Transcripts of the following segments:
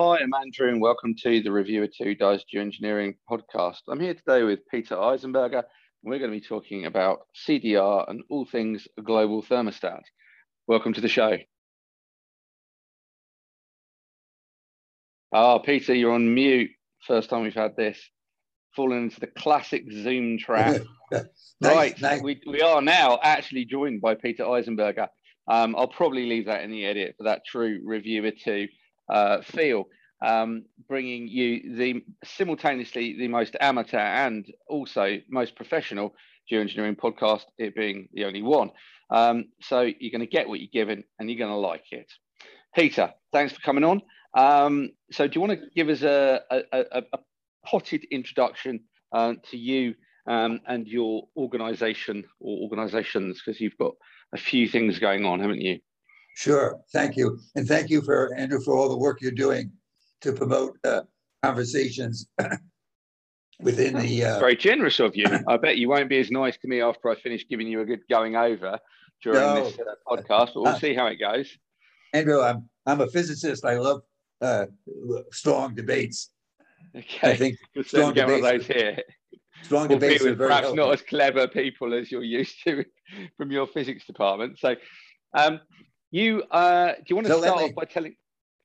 Hi, I'm Andrew, and welcome to the Reviewer 2 Does Geoengineering podcast. I'm here today with Peter Eisenberger, and we're going to be talking about CDR and all things global thermostat. Welcome to the show. Ah, oh, Peter, you're on mute. First time we've had this. Falling into the classic Zoom trap. nice, right, nice. We, we are now actually joined by Peter Eisenberger. Um, I'll probably leave that in the edit for that true Reviewer 2 uh, feel, um, bringing you the simultaneously the most amateur and also most professional geoengineering podcast, it being the only one. Um, so you're going to get what you're given and you're going to like it. Peter, thanks for coming on. Um, so do you want to give us a, a, a, a potted introduction uh, to you um, and your organization or organizations because you've got a few things going on, haven't you? Sure. Thank you. And thank you for Andrew for all the work you're doing to promote uh, conversations within the. Uh, very generous of you. I bet you won't be as nice to me after I finish giving you a good going over during no, this uh, podcast, but we'll uh, see how it goes. Andrew, I'm I'm a physicist. I love uh, strong debates. Okay, I think strong get debates. those here. Strong we'll debates with perhaps not as clever people as you're used to from your physics department. So, um, you uh, do you want to so start me, off by telling?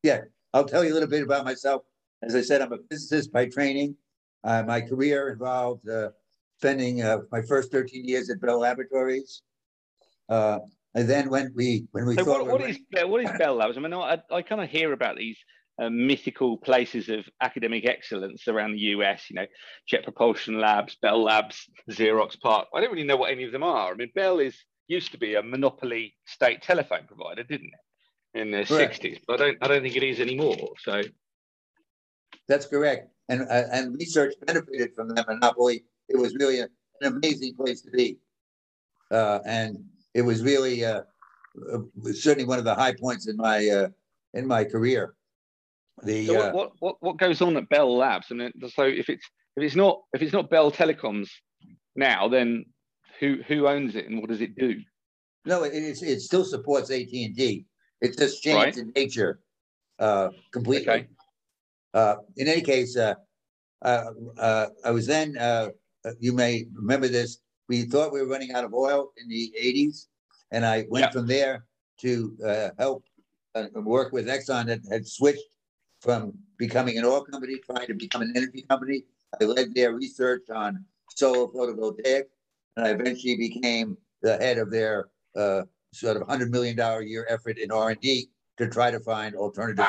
Yeah, I'll tell you a little bit about myself. As I said, I'm a physicist by training. Uh, my career involved uh, spending uh, my first 13 years at Bell Laboratories. Uh, and then when we when we so thought what, what is what is Bell Labs? I mean, I, I kind of hear about these uh, mythical places of academic excellence around the US. You know, Jet Propulsion Labs, Bell Labs, Xerox PARC. I don't really know what any of them are. I mean, Bell is used to be a monopoly state telephone provider, didn't it, in the correct. 60s? But I don't, I don't think it is anymore. So that's correct. And uh, and research benefited from that monopoly. It was really a, an amazing place to be, uh, and it was really uh, uh certainly one of the high points in my uh, in my career. The so what, uh, what, what what goes on at Bell Labs? And so if it's if it's not if it's not Bell Telecoms now, then who who owns it and what does it do? No, it, it still supports AT and T. It's just changed right. in nature uh, completely. Okay. Uh, in any case, uh, uh, uh I was then. Uh, you may remember this. We thought we were running out of oil in the '80s, and I went from there to help work with Exxon that had switched from becoming an oil company, trying to become an energy company. I led their research on solar photovoltaic and I eventually became the head of their uh, sort of hundred million dollar a year effort in R and D to try to find alternative,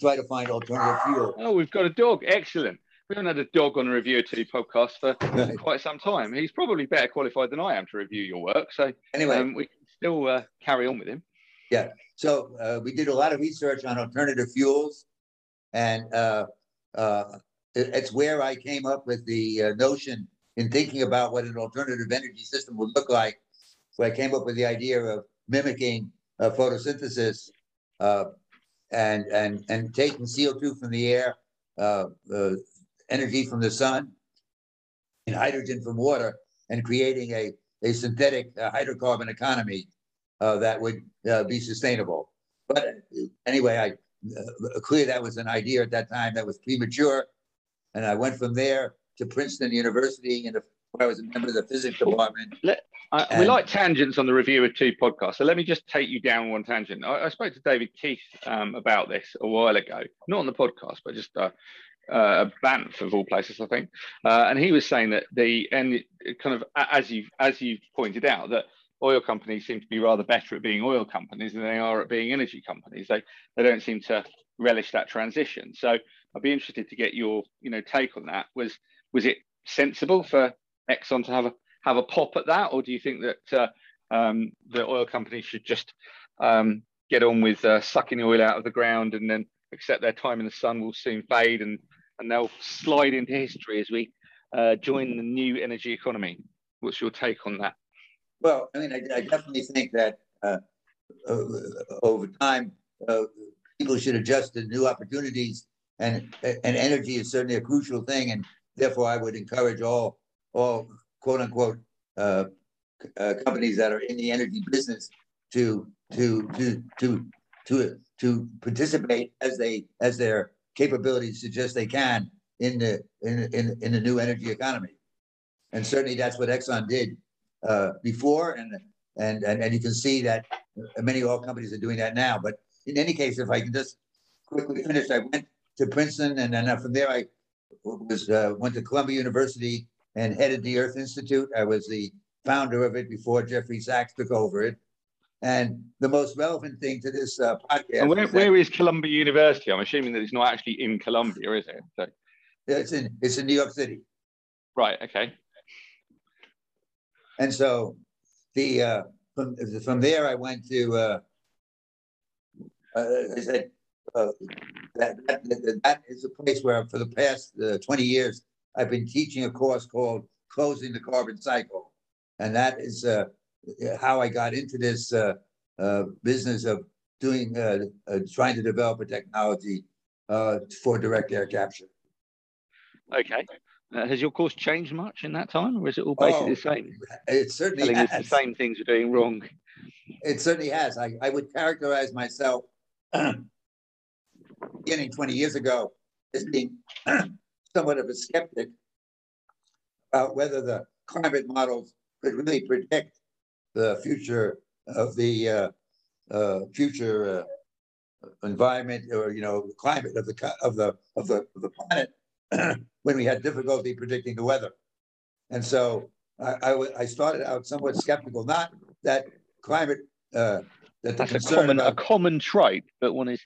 try to find alternative fuel. Oh, we've got a dog. Excellent. We haven't had a dog on a Reviewer 2 podcast for quite some time. He's probably better qualified than I am to review your work. So anyway, um, we can still uh, carry on with him. Yeah. So uh, we did a lot of research on alternative fuels, and uh, uh it's where I came up with the uh, notion in thinking about what an alternative energy system would look like, so I came up with the idea of mimicking uh, photosynthesis uh, and and and taking CO2 from the air, uh, uh, energy from the sun, and hydrogen from water, and creating a a synthetic uh, hydrocarbon economy uh, that would be sustainable. But anyway, I clear that was an idea at that time that was premature, and I went from there to Princeton University and where I was a member of the physics department. Let, we like tangents on the Reviewer 2 podcast. So let me just take you down one tangent. I, I spoke to David Keith um, about this a while ago, not on the podcast, but just uh, uh, Banff of all places, I think. Uh, and he was saying that the and kind of as you as you pointed out that oil companies seem to be rather better at being oil companies than they are at being energy companies. They they don't seem to relish that transition. So I'd be interested to get your you know take on that. Was was it sensible for Exxon to have a have a pop at that, or do you think that uh, um, the oil companies should just um, get on with uh, sucking the oil out of the ground and then accept their time in the sun will soon fade and and they'll slide into history as we uh, join the new energy economy? What's your take on that? Well, I mean, I, I definitely think that uh, over time, uh, people should adjust to new opportunities, and and energy is certainly a crucial thing. And Therefore, I would encourage all, all quote unquote uh, uh, companies that are in the energy business to to to to to to participate as they as their capabilities suggest they can in the in in, in the new energy economy. And certainly that's what Exxon did uh, before, and, and and and you can see that many oil companies are doing that now. But in any case, if I can just quickly finish, I went to Princeton, and then from there I was uh, went to Columbia University and headed the Earth Institute. I was the founder of it before Jeffrey Sachs took over it. And the most relevant thing to this uh, podcast. where, is where is Columbia University? I'm assuming that it's not actually in Columbia, is it? So. It's in it's in New York City. Right. Okay. And so the uh, from from there I went to uh, uh, I said uh, that, that that is a place where for the past uh, 20 years I've been teaching a course called Closing the Carbon Cycle, and that is uh, how I got into this uh, uh, business of doing uh, uh, trying to develop a technology uh, for direct air capture. Okay. Uh, has your course changed much in that time, or is it all basically oh, the same? It certainly Telling has. the same things you're doing wrong. It certainly has. I, I would characterize myself beginning 20 years ago as being somewhat of a skeptic about whether the climate models could really predict the future of the uh, uh, future uh, environment or you know the climate of the of the of the of the planet when we had difficulty predicting the weather. And so I, I, I started out somewhat skeptical, not that climate, uh, that That's a common, about, a common trait, but one is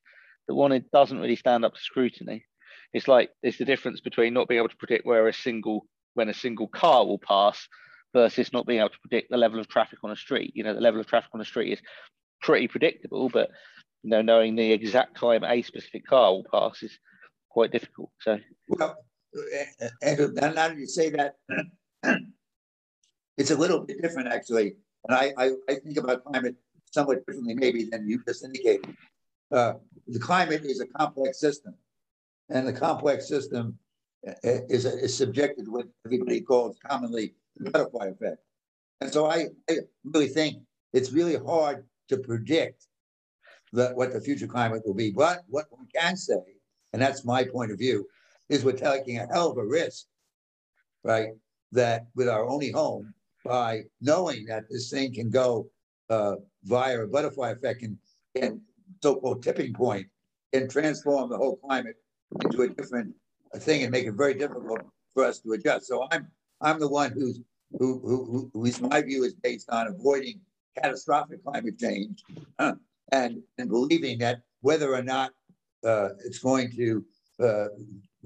the one it doesn't really stand up to scrutiny. It's like it's the difference between not being able to predict where a single when a single car will pass versus not being able to predict the level of traffic on a street. You know, the level of traffic on a street is pretty predictable, but you know, knowing the exact time a specific car will pass is quite difficult. So well, eh, eh, and now that you say that, it's a little bit different actually. And I, I, I, think about climate somewhat differently maybe than you just indicated. Uh, the climate is a complex system, and the complex system uh, is, is subjected to what everybody calls commonly the butterfly effect. And so I, I really think it's really hard to predict that what the future climate will be. But what we can say, and that's my point of view, is we're taking a hell of a risk, right? That with our only home, by knowing that this thing can go uh, via a butterfly effect and, and so-called tipping point and transform the whole climate into a different thing and make it very difficult for us to adjust. So I'm I'm the one who's who, who, who is my view is based on avoiding catastrophic climate change and and believing that whether or not uh, it's going to uh,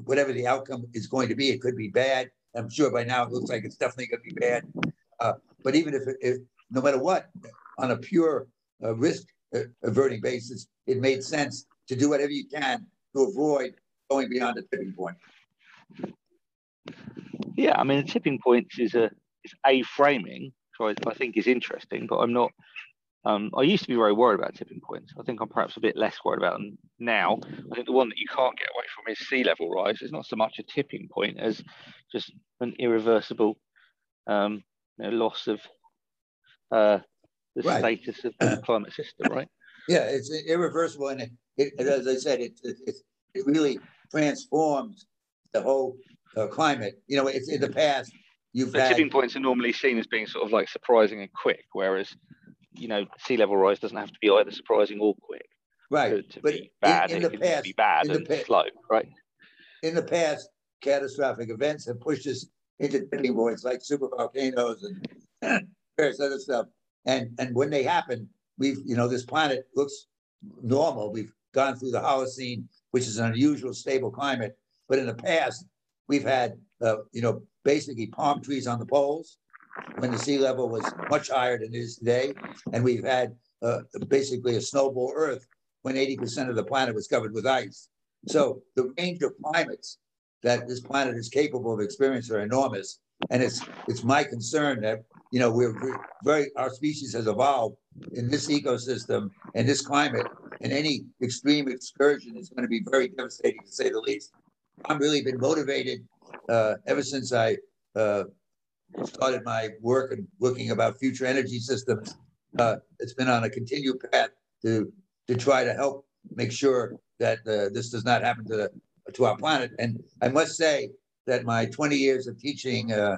whatever the outcome is going to be. It could be bad. I'm sure by now it looks like it's definitely going to be bad. Uh, but even if, if, no matter what, on a pure uh, risk averting basis, it made sense to do whatever you can to avoid going beyond the tipping point. Yeah, I mean, the tipping points is a is a framing, which I think is interesting, but I'm not um, I used to be very worried about tipping points. I think I'm perhaps a bit less worried about them now. I think the one that you can't get away from is sea level rise. It's not so much a tipping point as just an irreversible um, you know, loss of uh, the right. status of the climate system, right? Yeah, it's irreversible, and it, it, as I said, it, it, it really transforms the whole uh, climate. You know, it's in the past. You've the had, tipping points are normally seen as being sort of like surprising and quick, whereas you know, sea level rise doesn't have to be either surprising or quick. Right. To, to but be bad, in, in the past, be bad and pa- slow, right? In the past, catastrophic events have pushed us into tipping points like super volcanoes and various other stuff. And and when they happen, we've you know this planet looks normal. We've gone through the Holocene, which is an unusual stable climate. But in the past, we've had uh, you know basically palm trees on the poles, when the sea level was much higher than it is today. And we've had uh, basically a snowball Earth when 80% of the planet was covered with ice. So the range of climates that this planet is capable of experiencing are enormous. And it's it's my concern that you know we're very our species has evolved in this ecosystem and this climate, and any extreme excursion is going to be very devastating to say the least. I've really been motivated uh, ever since I uh, started my work and looking about future energy systems. Uh, it's been on a continued path to to try to help make sure that uh, this does not happen to the, to our planet. And I must say that my 20 years of teaching uh,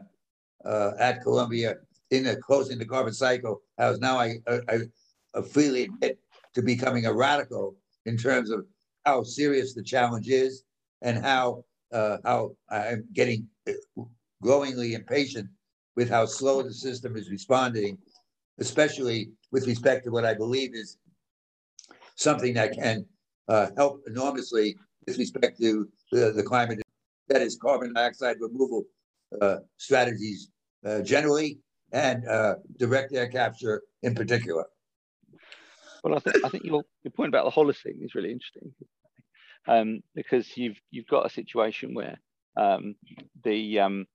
uh, at Columbia in the closing the carbon cycle, I was now I, I, I freely admit to becoming a radical in terms of how serious the challenge is and how uh, how I'm getting growingly impatient with how slow the system is responding, especially with respect to what I believe is something that can uh, help enormously with respect to the, the climate, that is carbon dioxide removal uh, strategies uh, generally and uh, direct air capture in particular. Well, I think I think your your point about the Holocene is really interesting, um, because you've you've got a situation where um, the um,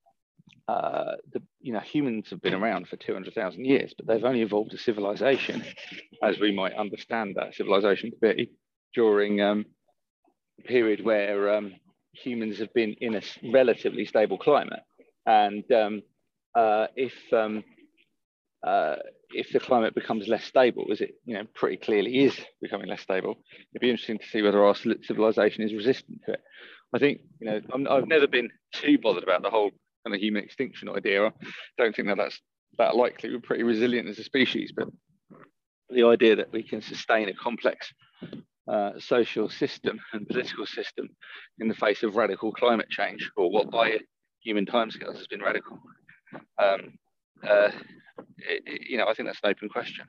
uh, the you know humans have been around for two hundred thousand years, but they've only evolved a civilization, as we might understand that civilization to be during um, a period where um, humans have been in a relatively stable climate, and um, uh, if um, uh, if the climate becomes less stable, as it you know pretty clearly is becoming less stable, it'd be interesting to see whether our civilization is resistant to it. I think you know i have never been too bothered about the whole kind of human extinction idea. I don't think that that's that likely. We're pretty resilient as a species, but the idea that we can sustain a complex uh, social system and political system in the face of radical climate change, or what by human timescales has been radical, um, uh, it, you know, I think that's an open question.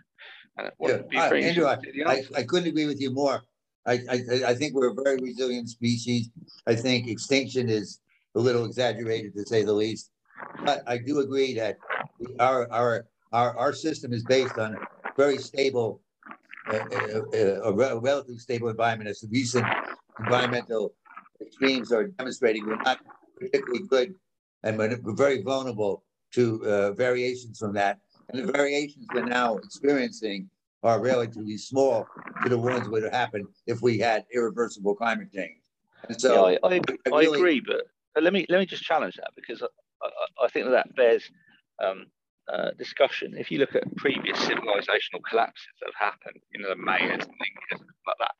Uh, yeah. uh, Andrew, I, I, I, couldn't agree with you more. I, I, I think we're a very resilient species. I think extinction is a little exaggerated to say the least. But I do agree that our our our, our system is based on very stable, uh, uh, uh a, relatively stable environment. As the recent environmental extremes are demonstrating, we're not particularly good, and we're very vulnerable to uh, variations from that. And the variations we're now experiencing are relatively small to the ones that would happen if we had irreversible climate change. And so yeah, I, I, I, really, I, agree, but, but let me let me just challenge that because I, I think that, that bears um, uh, discussion. If you look at previous civilizational collapses that have happened, you know, the Mayas and things like that,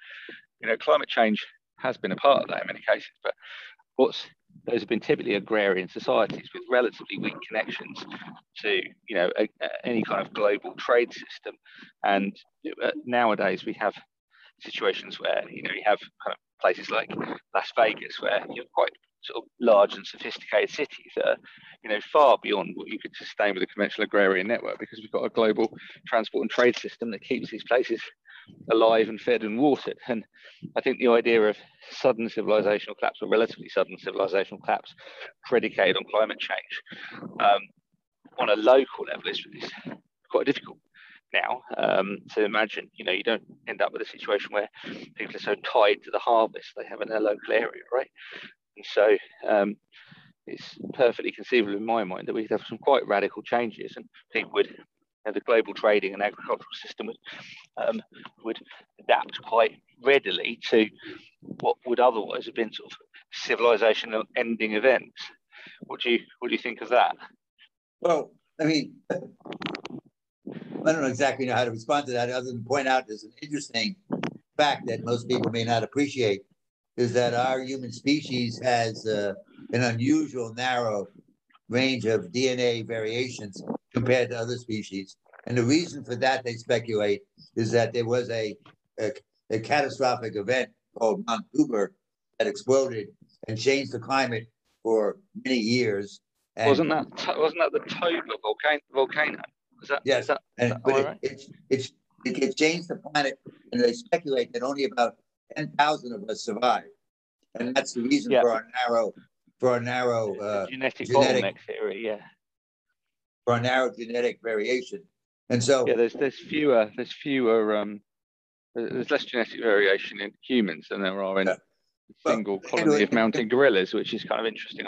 you know, climate change has been a part of that in many cases. But what's those have been typically agrarian societies with relatively weak connections to you know a, a, any kind of global trade system. And uh, nowadays we have situations where you know you have kind of places like Las Vegas where you have quite sort of large and sophisticated cities that are you know far beyond what you could sustain with a conventional agrarian network because we've got a global transport and trade system that keeps these places alive and fed and watered. And I think the idea of sudden civilizational collapse or relatively sudden civilizational collapse predicated on climate change um, on a local level is, is quite difficult now um, to imagine. You know, you don't end up with a situation where people are so tied to the harvest they have in their local area, right? And so um, it's perfectly conceivable in my mind that we could have some quite radical changes and people would know, the global trading and agricultural system would um, would adapt quite readily to what would otherwise have been sort of civilization ending events. What do you what do you think of that? Well, I mean, I don't know exactly know how to respond to that, other than point out there's an interesting fact that most people may not appreciate is that our human species has uh, an unusual narrow range of DNA variations compared to other species. And the reason for that, they speculate, is that there was a, a, a catastrophic event called Mount Huber that exploded and changed the climate for many years. And wasn't that wasn't that the Toba volcano? Volcano? Is that, yes, is that, and, that but it, right? it's it's it changed the planet, and they speculate that only about ten thousand of us survived, and that's the reason yeah. for our narrow for our narrow uh, genetic, genetic theory. Yeah, for a narrow genetic variation. And so yeah, there's there's fewer there's fewer um there's less genetic variation in humans than there are in yeah. a single but, colony of mountain gorillas, which is kind of interesting.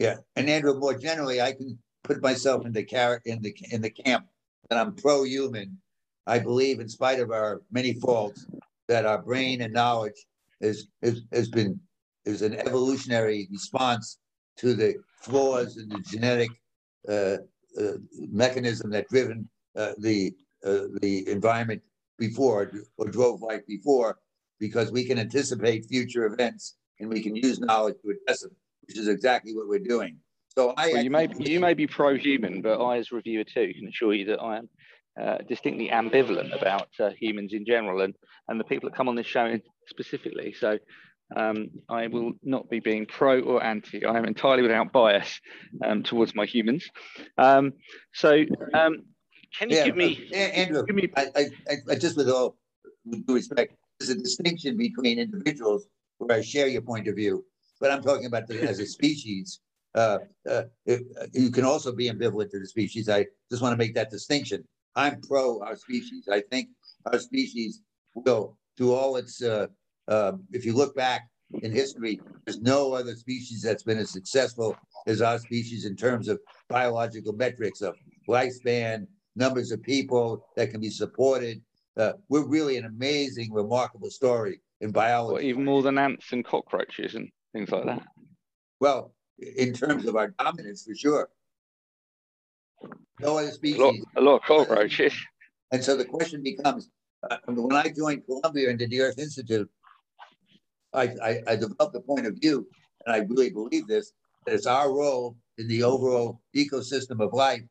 Yeah, and Andrew, more generally, I can put myself in the car in the in the camp that I'm pro-human. I believe, in spite of our many faults, that our brain and knowledge is is has been is an evolutionary response to the flaws in the genetic uh, mechanism that driven uh, the uh, the environment before or drove life before because we can anticipate future events and we can use knowledge to address them, which is exactly what we're doing. So I well, you may you may be pro-human, but I, as reviewer 2, can assure you that I am uh, distinctly ambivalent about uh, humans in general and and the people that come on this show specifically. So um, I will not be being pro or anti. I am entirely without bias um, towards my humans. Um, so, um, can you yeah, give me, uh, Andrew? Give me, I, I, I, just with all due respect, there's a distinction between individuals where I share your point of view, but I'm talking about the, as a species. Uh, uh, you can also be ambivalent to the species. I just want to make that distinction. I'm pro our species. I think our species will do all its uh, uh, if you look back in history, there's no other species that's been as successful as our species in terms of biological metrics of lifespan, numbers of people that can be supported. Uh, we're really an amazing, remarkable story in biology. Well, even more than ants and cockroaches and things like that. Well, in terms of our dominance, for sure. No other species. A lot, a lot of cockroaches. And so the question becomes, uh, when I joined Columbia into the Earth Institute, I, I, I developed a point of view, and I really believe this, that it's our role in the overall ecosystem of life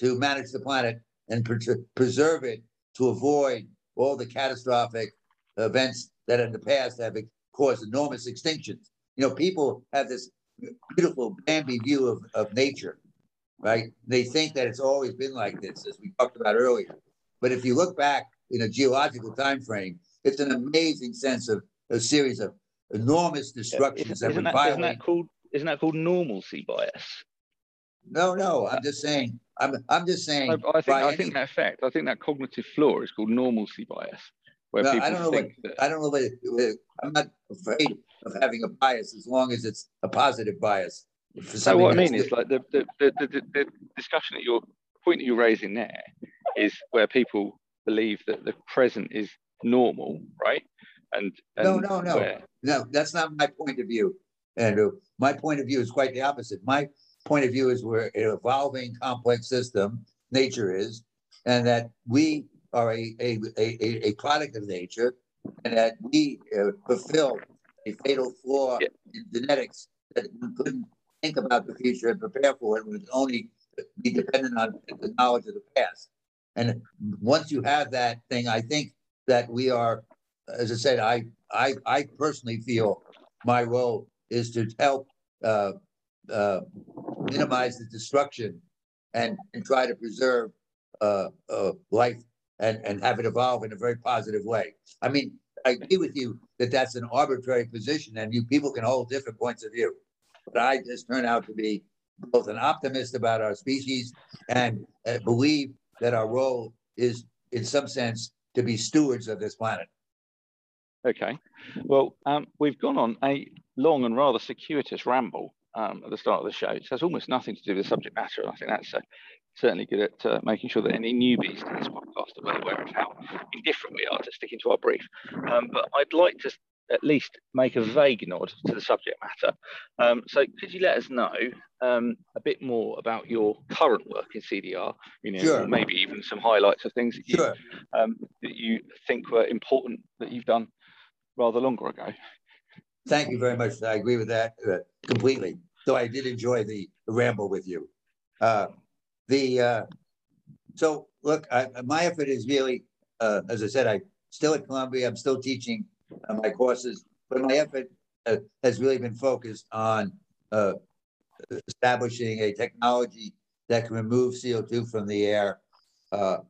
to manage the planet and pre- preserve it to avoid all the catastrophic events that in the past have caused enormous extinctions. You know, people have this beautiful Bambi view of, of nature, right? They think that it's always been like this, as we talked about earlier. But if you look back in a geological time frame, it's an amazing sense of a series of enormous destructions yeah, isn't, that, that, isn't that called isn't that called normalcy bias? No, no. I'm just saying. I'm I'm just saying. I, I think I any, think that effect. I think that cognitive flaw is called normalcy bias, where no, people I don't know think what, that, I don't know what. I'm not afraid of having a bias as long as it's a positive bias. So what I mean is like the the, the the, the discussion that you're point that you're raising there is where people believe that the present is normal, right? And, and no, no, no, where... no. That's not my point of view, Andrew. My point of view is quite the opposite. My point of view is we're an evolving, complex system. Nature is, and that we are a a, a, a product of nature, and that we uh, fulfill a fatal flaw yeah. in genetics that we couldn't think about the future and prepare for it. We would only be dependent on the knowledge of the past. And once you have that thing, I think that we are as I said, I I I personally feel my role is to help uh, uh, minimize the destruction and, and try to preserve uh, uh, life and, and have it evolve in a very positive way. I mean, I agree with you that that's an arbitrary position and you people can hold different points of view. But I just turn out to be both an optimist about our species and uh, believe that our role is, in some sense, to be stewards of this planet. Okay. Well, um, we've gone on a long and rather circuitous ramble um, at the start of the show. It has almost nothing to do with the subject matter. And I think that's uh, certainly good at uh, making sure that any newbies to this podcast are well aware of how indifferent we are to sticking to our brief. Um, but I'd like to at least make a vague nod to the subject matter. Um, so could you let us know um, a bit more about your current work in CDR, you know, sure. maybe even some highlights of things that you, sure. um, that you think were important that you've done rather longer ago. Thank you very much. I agree with that uh, completely. So I did enjoy the, ramble with you. Uh, the uh, so look, I, my effort is really, uh, as I said, I still at Columbia. I'm still teaching uh, my courses, but my effort uh, has really been focused on establishing a technology that can remove CO2 from the air,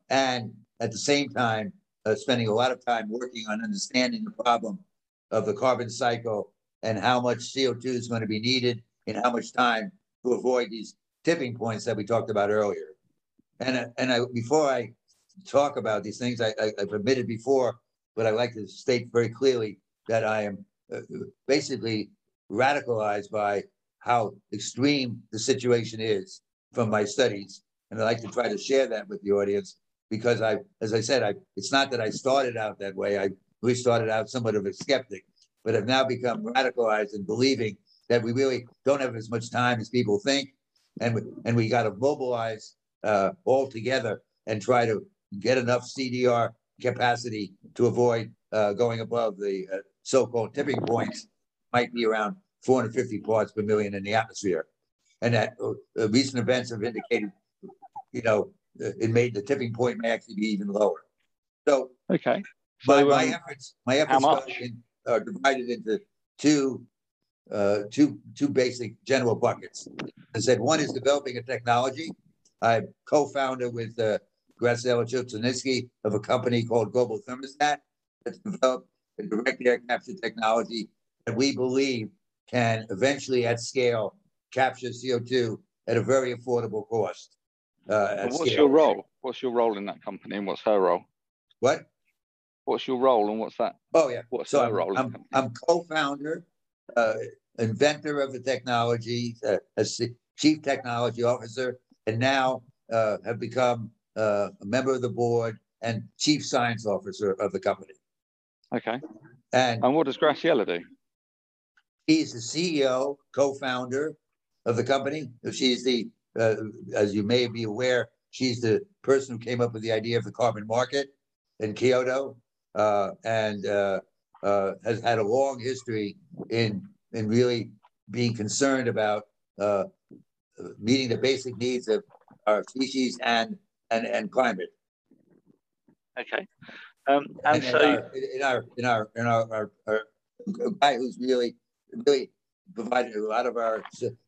and at the same time uh, spending a lot of time working on understanding the problem of the carbon cycle and how much CO2 is going to be needed in how much time to avoid these tipping points that we talked about earlier. And, and I, before I talk about these things, I, I, have admitted before, but I like to state very clearly that I am uh, basically radicalized by how extreme the situation is from my studies. And I'd like to try to share that with the audience because I, as I said, I it's not that I started out that way. I really started out somewhat of a skeptic, but have now become radicalized in believing that we really don't have as much time as people think, and we, and we got to mobilize uh, all together and try to get enough CDR capacity to avoid uh, going above the uh, so-called tipping points might be around 450 parts per million in the atmosphere. And that uh, recent events have indicated, you know, it made the tipping point may actually be even lower. So, okay. So, my, my um, efforts, my efforts in, are divided into two, uh, two, two basic general buckets. I said one is developing a technology. I'm co-founder with uh, Graciela Chichilnisky of a company called Global Thermostat that's developed a direct air capture technology that we believe can eventually at scale capture CO2 at a very affordable cost. Uh, what's your role? What's your role in that company and what's her role? What? What's your role and what's that? Oh yeah. What's so her I'm, role? I'm, I'm co-founder, uh, inventor of the technology, uh, chief technology officer, and now uh, have become uh, a member of the board and chief science officer of the company. Okay. And, and what does Graciela do? He's the CEO, co-founder of the company. She's the, uh, as you may be aware, she's the person who came up with the idea of the carbon market in Kyoto, uh, and uh, uh has had a long history in in really being concerned about uh, meeting the basic needs of our species and and and climate. Okay. Um, and, and so in our in our in our, our, our, our guy who's really really provided a lot of our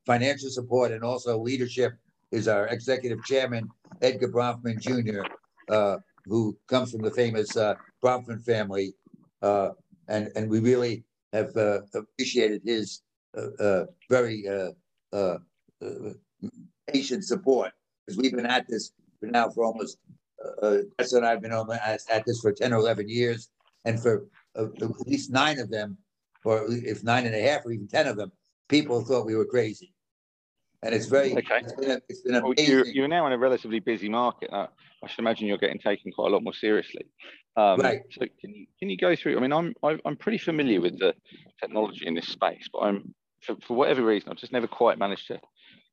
financial support and also leadership is our executive chairman, Edgar Bronfman Jr., uh, who comes from the famous uh, Bronfman family. Uh, and, and we really have uh, appreciated his uh, uh, very patient support because we've been at this for now for almost, uh, and I've been on, at this for 10 or 11 years. And for at least nine of them, or if nine and a half or even 10 of them, people thought we were crazy. And it's very, okay. it's been, a, it's been well, you're, you're, now in a relatively busy market. Uh, I should imagine you're getting taken quite a lot more seriously. Um, right. So can you, can you go through, I mean, I'm, I'm pretty familiar with the technology in this space, but I'm, for, for whatever reason, I've just never quite managed to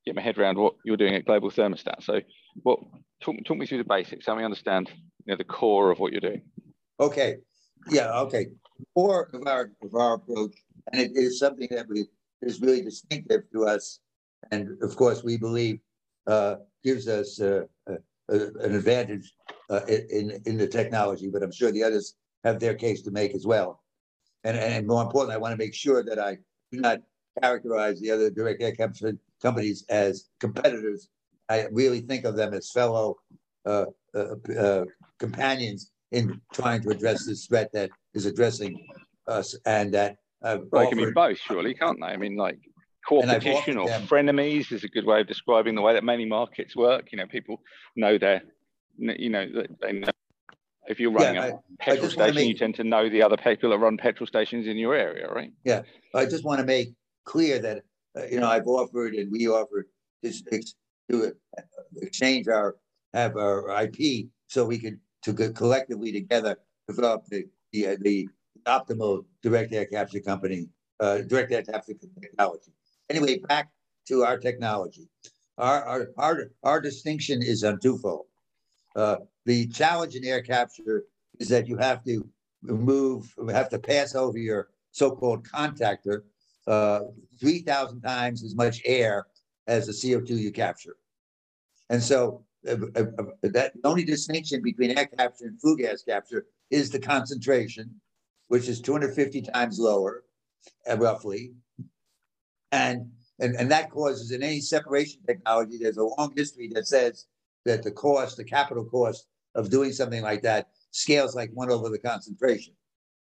get my head around what you're doing at Global Thermostat. So what, talk, talk me through the basics. Help me understand, you know, the core of what you're doing. Okay. Yeah. Okay. Core of our, of our approach, and it is something that we is really distinctive to us. And of course, we believe uh, gives us uh, uh, an advantage uh, in, in the technology, but I'm sure the others have their case to make as well. And, and more importantly, I want to make sure that I do not characterize the other direct air companies as competitors. I really think of them as fellow uh, companions in trying to address this threat that is addressing us and that uh, they can be both, surely, can't they? I mean, like competition or them. frenemies is a good way of describing the way that many markets work. You know, people know their, you know, they know if you're running yeah, a I, petrol I station, make, you tend to know the other people that run petrol stations in your area, right? Yeah, I just want to make clear that uh, you know I've offered and we offered this to uh, exchange our have our IP so we could to collectively together develop the the, the optimal direct air capture company, uh, direct air capture technology. Anyway, back to our technology. Our, our, our, our distinction is on twofold. Uh, the challenge in air capture is that you have to remove, have to pass over your so-called contactor uh, 3,000 times as much air as the CO2 you capture. And so that the only distinction between air capture and flue gas capture is the concentration which is 250 times lower, uh, roughly. And, and, and that causes in any separation technology, there's a long history that says that the cost, the capital cost of doing something like that scales like one over the concentration.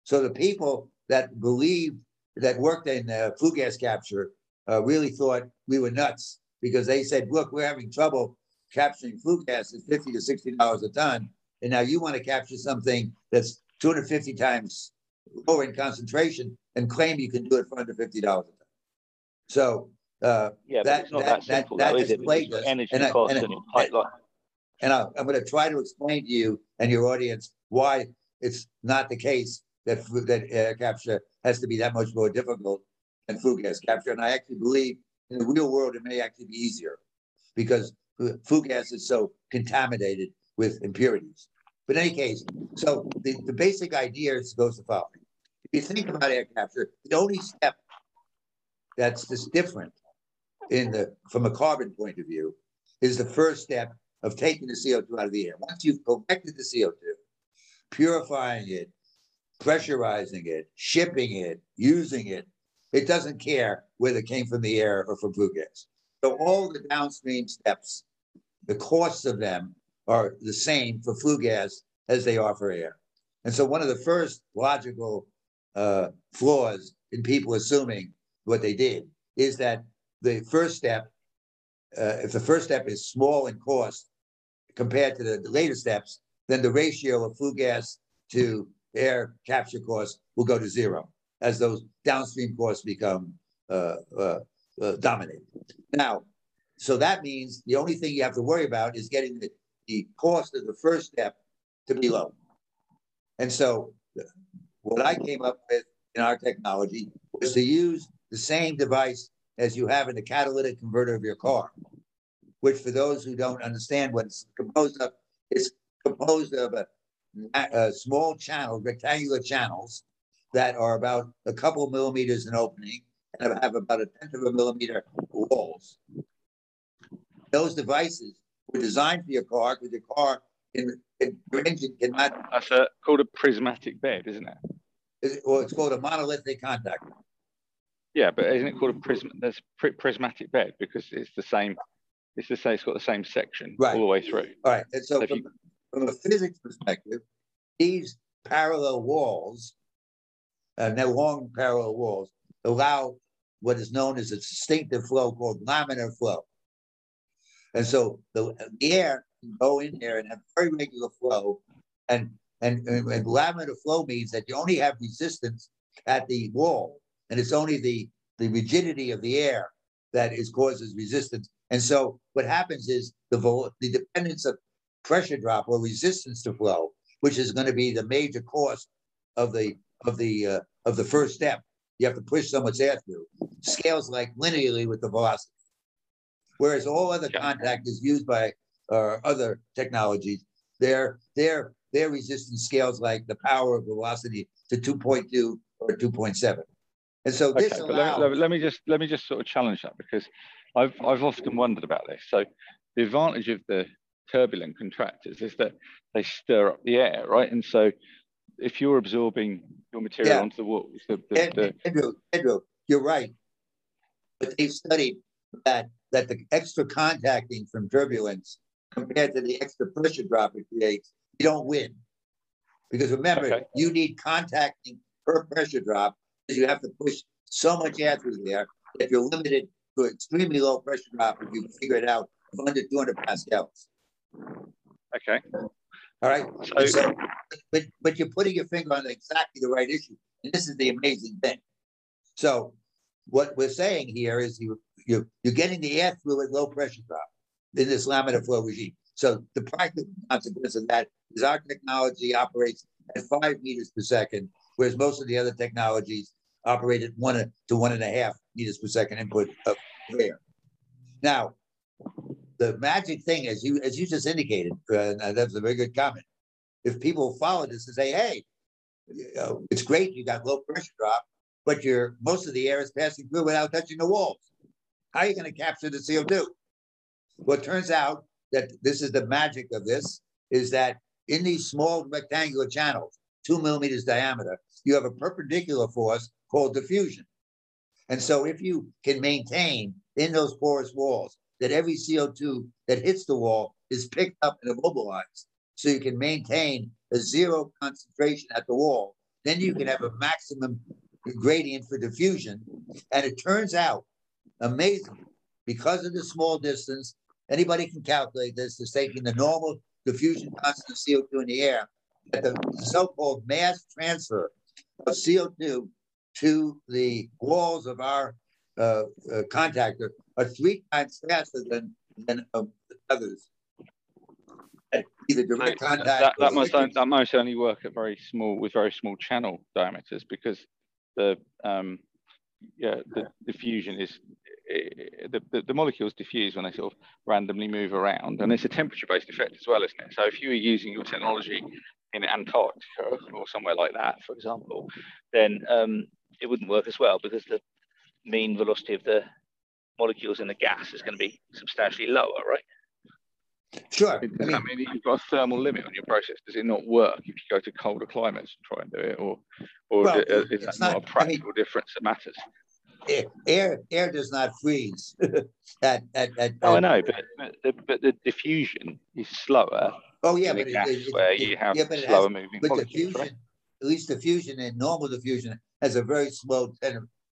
So the people that believed that worked in uh, flue gas capture uh, really thought we were nuts because they said, look, we're having trouble capturing flue gas at 50 to 60 dollars a ton. And now you want to capture something that's 250 times lower in concentration and claim you can do it for under fifty dollars a ton. So uh, yeah, that that that, simple, that, that displays us. Energy and, cost and, and, and, and I, I'm going to try to explain to you and your audience why it's not the case that that air capture has to be that much more difficult than flue gas capture. And I actually believe in the real world it may actually be easier because flue gas is so contaminated with impurities. But in any case, so the, the basic idea is goes the following. If you think about air capture, the only step that's just different in the from a carbon point of view is the first step of taking the CO2 out of the air. Once you've collected the CO2, purifying it, pressurizing it, shipping it, using it, it doesn't care whether it came from the air or from flue gas. So all the downstream steps, the costs of them are the same for flue gas as they are for air. And so one of the first logical uh, flaws in people assuming what they did is that the first step, uh, if the first step is small in cost compared to the, later steps, then the ratio of flue gas to air capture costs will go to zero as those downstream costs become uh, uh, uh, dominate. Now, so that means the only thing you have to worry about is getting the, the cost of the first step to be low. And so what I came up with in our technology was to use the same device as you have in the catalytic converter of your car, which for those who don't understand what it's composed of, is composed of a, a small channel, rectangular channels that are about a couple millimeters in opening and have about a tenth of a millimeter walls. Those devices were designed for your car because your car in, in your engine cannot. That's a, called a prismatic bed, isn't it? It, well, it's called a monolithic contact. Yeah, but isn't it called a prism? There's prismatic bed because it's the same. It's the same. It's got the same section right. all the way through. All right, and so, so from, you, from, a physics perspective, these parallel walls, and uh, they're long parallel walls, allow what is known as a distinctive flow called laminar flow. And so the, air can go in there and have very regular flow, and and, and, and laminar flow means that you only have resistance at the wall and it's only the the rigidity of the air that is causes resistance. And so what happens is the the dependence of pressure drop or resistance to flow, which is going to be the major cost of the of the uh, of the first step. You have to push so much air through. Scales like linearly with the velocity, whereas all other contact is used by uh, other technologies. Their their their resistance scales like the power of velocity to 2.2 or 2.7. And so this okay, allows... let, me, let, me just let me just sort of challenge that because I've I've often wondered about this. So the advantage of the turbulent contactors is that they stir up the air, right? And so if you're absorbing your material yeah. onto the walls, the, the, Andrew, the... Andrew, Andrew, you're right. But they've studied that that the extra contacting from turbulence compared to the extra pressure drop it creates, you don't win. Because remember, okay. you need contacting per pressure drop you have to push so much air through there that you're limited to extremely low pressure drop if you figure it out of under 200 pascals. Okay. All right. So, so, but but you're putting your finger on exactly the right issue, and this is the amazing thing. So, what we're saying here is you you you're getting the air through at low pressure drop in this laminar flow regime. So the practical consequence of that is our technology operates at five meters per second, whereas most of the other technologies operated one to one and a half meters per second input of air. Now, the magic thing, as you as you just indicated, uh, that's a very good comment. If people follow this and say, "Hey, it's great, you got low pressure drop, but your most of the air is passing through without touching the walls. How are you going to capture the CO2?" Well, it turns out that this is the magic of this: is that in these small rectangular channels, two millimeters diameter, you have a perpendicular force called diffusion. And so if you can maintain in those porous walls that every CO2 that hits the wall is picked up and immobilized, so you can maintain a zero concentration at the wall, then you can have a maximum gradient for diffusion. And it turns out, amazing, because of the small distance, anybody can calculate this, is taking the normal diffusion constant of CO2 in the air, that the so-called mass transfer of CO2 to the walls of our uh, uh, contactor are three times faster than than others. Either direct contact. That, that must only, that must only work at very small with very small channel diameters because the um, yeah the diffusion is the, the, the molecules diffuse when they sort of randomly move around, and it's a temperature-based effect as well, isn't it? So if you were using your technology in Antarctica or somewhere like that, for example, then um, it wouldn't work as well because the mean velocity of the molecules in the gas is going to be substantially lower, right? Sure. I mean, I mean, you've got a thermal limit on your process. Does it not work if you go to colder climates and try and do it, or, or well, is that not, not, a practical I mean, difference that matters? Air, air does not freeze. at, at, at, oh, I know, but, but the, but the diffusion is slower. Oh yeah, but gas it, it, where it, you have yeah, slower has, moving but diffusion, right? at least diffusion and normal diffusion has a very slow,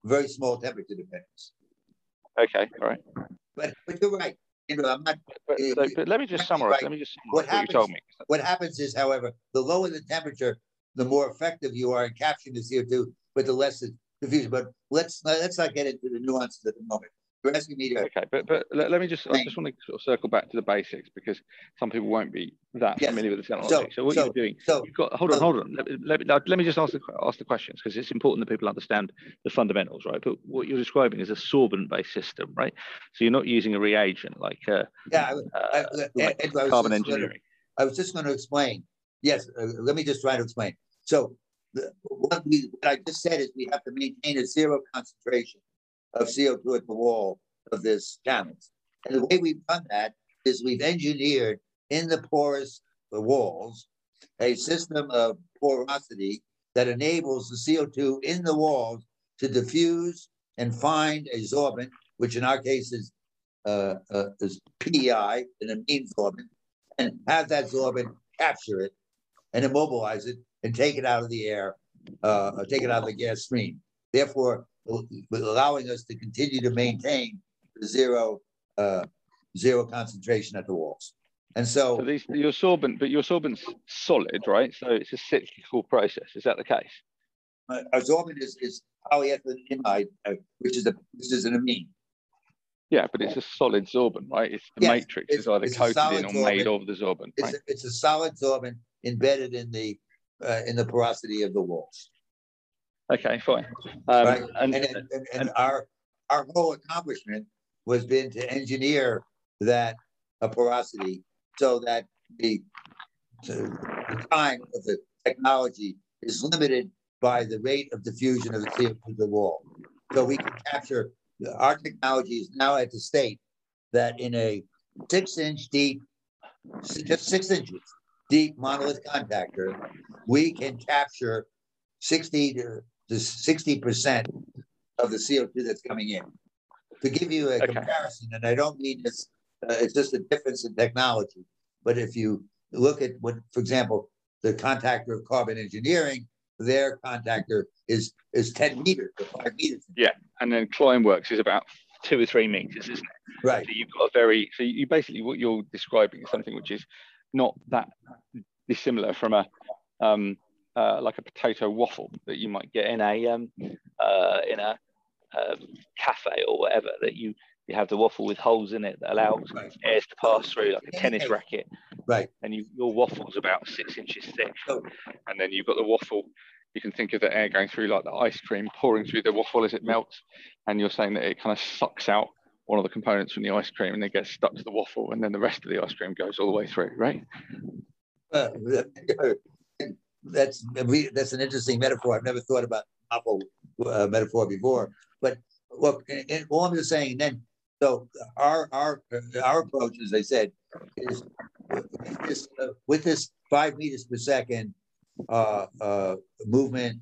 very small temperature dependence. Okay, all right. But but you're right. I'm not. But, uh, but let me just summarize. Right. Let me just summarize what, happens, what you told me. What happens is, however, the lower the temperature, the more effective you are in capturing the CO2, but the less the diffusion. But let's let's not get into the nuances at the moment. You're asking me to. Okay, but but let, let me just I just want to sort of circle back to the basics because some people won't be that yes. familiar with the technology. So, so what so, you're doing, so, you've got hold on, hold on. Let, let, let me just ask the ask the questions because it's important that people understand the fundamentals, right? But what you're describing is a sorbent-based system, right? So you're not using a reagent like uh, yeah, I, uh, I, like I, carbon engineering. I was just going to explain. Yes, uh, let me just try to explain. So the, what, we, what I just said is we have to maintain a zero concentration of CO2 at the wall of this channel. And the way we've done that is we've engineered in the porous the walls a system of porosity that enables the CO2 in the walls to diffuse and find a sorbent, which in our case is, uh, uh, is PEI, an amine sorbent, and have that sorbent capture it and immobilize it and take it out of the air, uh, take it out of the gas stream. Therefore, allowing us to continue to maintain the zero uh, zero concentration at the walls. And so, so these, your sorbent, but your sorbent's solid, right? So it's a cyclical process. Is that the case? Uh, our sorbent is, is polyethylene uh, which is a which is an amine. Yeah, but it's a solid sorbent, right? It's the yes, matrix it's, is either coated in or sorbent. made of the sorbent. It's, right? a, it's a solid sorbent embedded in the uh, in the porosity of the walls. Okay, fine. Um, right? and, and, and, and, our our whole accomplishment was been to engineer that a porosity so that the, the time of the technology is limited by the rate of diffusion of the CO2 to the wall. So we can capture our technology is now at the state that in a six inch deep, just six inches deep monolith contactor, we can capture 60 to to 60% of the CO2 that's coming in. To give you a okay. comparison, and I don't mean this, uh, it's just a difference in technology. But if you look at what, for example, the contactor of carbon engineering, their contactor is is 10 meters or five meters. Yeah. And then Climeworks is about two or three meters, isn't it? Right. So you've got a very, so you basically, what you're describing is something which is not that dissimilar from a, um, uh, like a potato waffle that you might get in a um, uh, in a um, cafe or whatever that you you have the waffle with holes in it that allows right. airs to pass through like a tennis racket. Right. And you, your waffle's about six inches thick. Oh. and then you've got the waffle. You can think of the air going through like the ice cream pouring through the waffle as it melts. And you're saying that it kind of sucks out one of the components from the ice cream and it gets stuck to the waffle. And then the rest of the ice cream goes all the way through right? Uh, that's that's an interesting metaphor. I've never thought about apple uh, metaphor before. But look, and, and all I'm just saying then. So our our our approach, as I said, is with this, uh, with this five meters per second uh, uh, movement,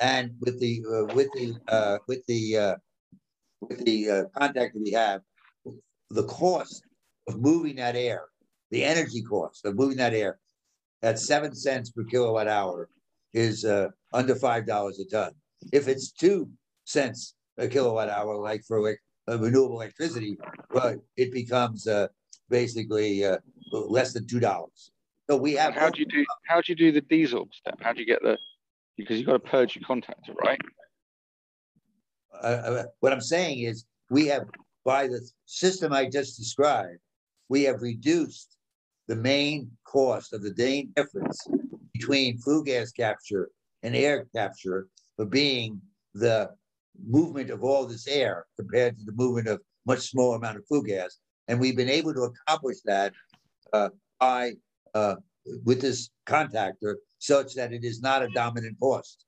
and with the uh, with the uh, with the uh, with the contact that we have, the cost of moving that air, the energy cost of moving that air at seven cents per kilowatt hour is uh, under five dollars a ton. If it's two cents a kilowatt hour, like for like, uh, renewable electricity, well, it becomes uh, basically uh, less than two dollars. So we have. How do you do? How do you do the desorb step? How do you get the? Because you've got to purge your contactor, right? Uh, uh, what I'm saying is, we have by the system I just described, we have reduced the main cost of the main difference between flue gas capture and air capture for being the movement of all this air compared to the movement of much smaller amount of flue gas. And we've been able to accomplish that uh, by uh, with this contactor such that it is not a dominant cost.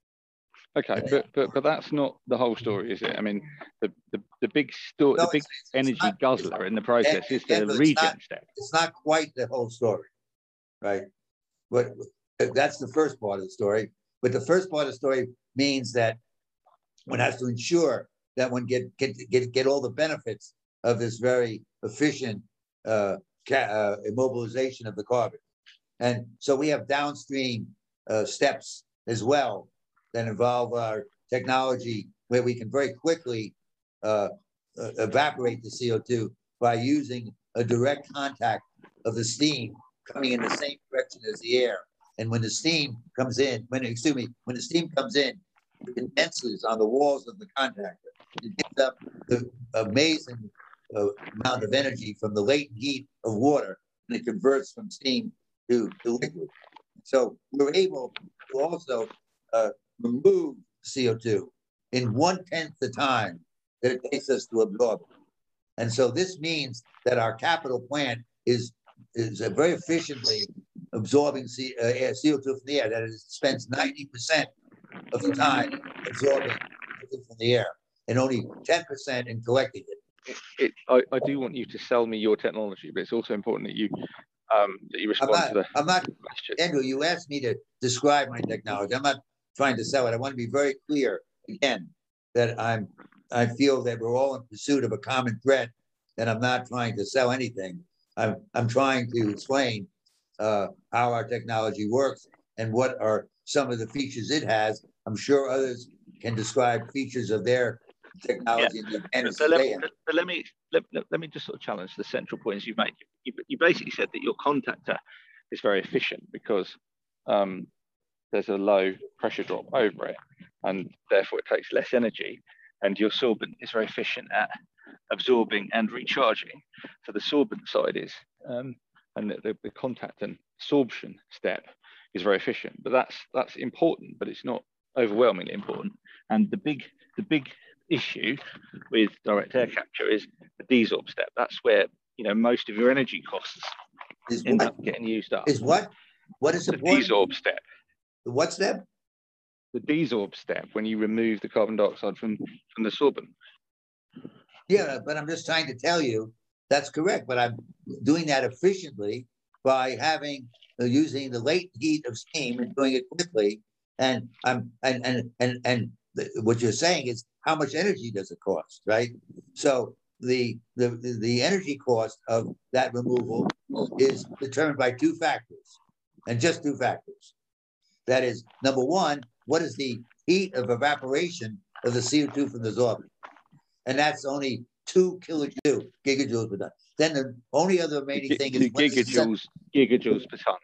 Okay, but but but that's not the whole story, is it? I mean, the the, the big story, no, the big it's, it's energy not, guzzler in the process is the regen not, step. It's not quite the whole story, right? But that's the first part of the story. But the first part of the story means that one has to ensure that one get get get, get all the benefits of this very efficient uh, uh, immobilization of the carbon. And so we have downstream uh, steps as well that involve our technology where we can very quickly uh, uh, evaporate the CO2 by using a direct contact of the steam coming in the same direction as the air. And when the steam comes in, when excuse me, when the steam comes in, it condenses on the walls of the contactor. It gives up the amazing uh, amount of energy from the latent heat of water, and it converts from steam to, to liquid. So we're able to also uh, remove CO2 in one tenth the time that it takes us to absorb it. And so this means that our capital plant is is very efficiently absorbing C, uh, CO2 from the air. That is, it spends 90% of the time absorbing it from the air and only 10% in collecting it. It, it, I, I, do want you to sell me your technology, but it's also important that you um, that you respond I'm not, to the I'm not, question. Andrew, you asked me to describe my technology. I'm not trying to sell it. I want to be very clear again that I'm I feel that we're all in pursuit of a common threat, and I'm not trying to sell anything. I'm I'm trying to explain uh, how our technology works and what are some of the features it has. I'm sure others can describe features of their technology yeah. and so let, but let me let, let, me just sort of challenge the central points you've made. You, you basically said that your contactor is very efficient because um, there's a low pressure drop over it, and therefore it takes less energy. And your sorbent is very efficient at absorbing and recharging. So the sorbent side is, um, and the, the, contact and sorption step is very efficient. But that's that's important, but it's not overwhelmingly important. And the big the big issue with direct air capture is the desorb step. That's where you know most of your energy costs is end what? up getting used up. Is what? What is the desorb step? The what step? The desorb step when you remove the carbon dioxide from from the sorbent. Yeah, but I'm just trying to tell you that's correct. But I'm doing that efficiently by having uh, using the latent heat of steam and doing it quickly. And I'm and and and and the, what you're saying is how much energy does it cost, right? So the the the energy cost of that removal is determined by two factors, and just two factors. That is, number one, what is the heat of evaporation of the CO2 from the sorbent? And that's only two kilojoules, gigajoules per ton. Then the only other remaining thing is gigajoules, gigajoules per ton.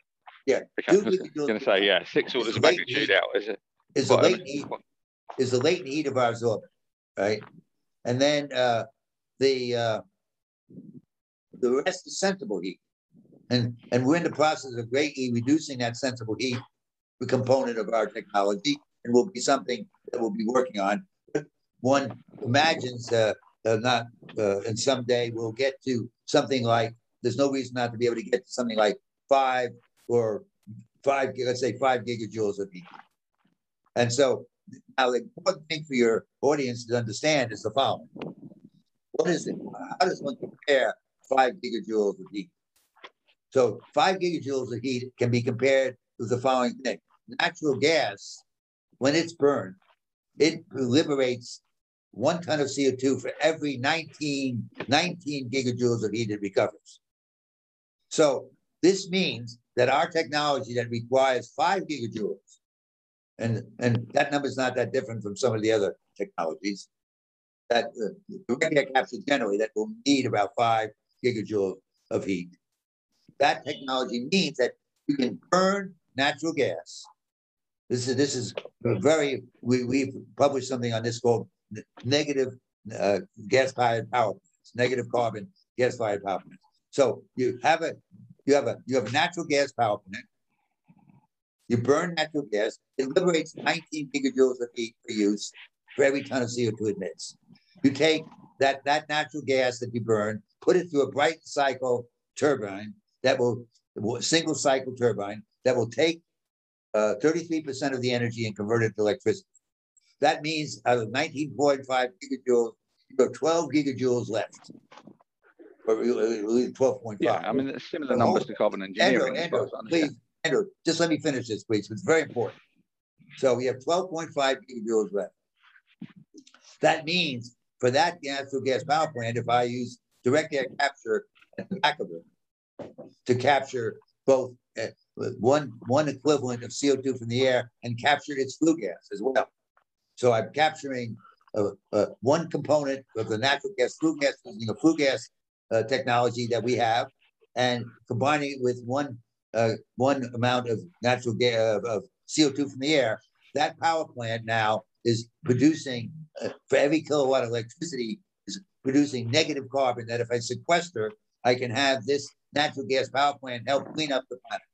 Yeah, okay. I was going to say yeah, six orders of magnitude out is it? Is the latent heat is the latent heat of our sorbent, right? And then uh, the uh, the rest is sensible heat, and and we're in the process of greatly reducing that sensible heat component of our technology and will be something that we'll be working on. One imagines uh, uh, not, uh, and someday we'll get to something like, there's no reason not to be able to get to something like five or five, let's say five gigajoules of heat. And so now the important thing for your audience to understand is the following. What is it? How does one compare five gigajoules of heat? So five gigajoules of heat can be compared with the following thing natural gas, when it's burned, it liberates one ton of CO2 for every 19, 19 gigajoules of heat it recovers. So this means that our technology that requires five gigajoules, and, and that number is not that different from some of the other technologies, that uh, direct capture generally that will need about five gigajoules of heat. That technology means that you can burn natural gas this is this is very. We we've published something on this called negative uh, gas-fired power plants, negative carbon gas-fired power plants. So you have a you have a you have a natural gas power plant. You burn natural gas. It liberates 19 gigajoules of heat for use for every ton of CO2 emits. You take that that natural gas that you burn, put it through a Brayton cycle turbine that will, single cycle turbine that will take 33% uh, of the energy and convert it to electricity. That means out of 19.5 gigajoules, you have 12 gigajoules left. Or 12.5. Yeah, I mean, similar numbers to carbon engineering. Andrew, Andrew please, Andrew, just let me finish this, please. It's very important. So we have 12.5 gigajoules left. That means for that natural gas power plant, if I use direct air capture at the back of it to capture both uh, one one equivalent of CO2 from the air and capture its flue gas as well. So I'm capturing uh, uh, one component of the natural gas flue gas using a flue gas uh, technology that we have, and combining it with one uh, one amount of natural gas of CO2 from the air. That power plant now is producing uh, for every kilowatt of electricity is producing negative carbon. That if I sequester, I can have this natural gas power plant help clean up the planet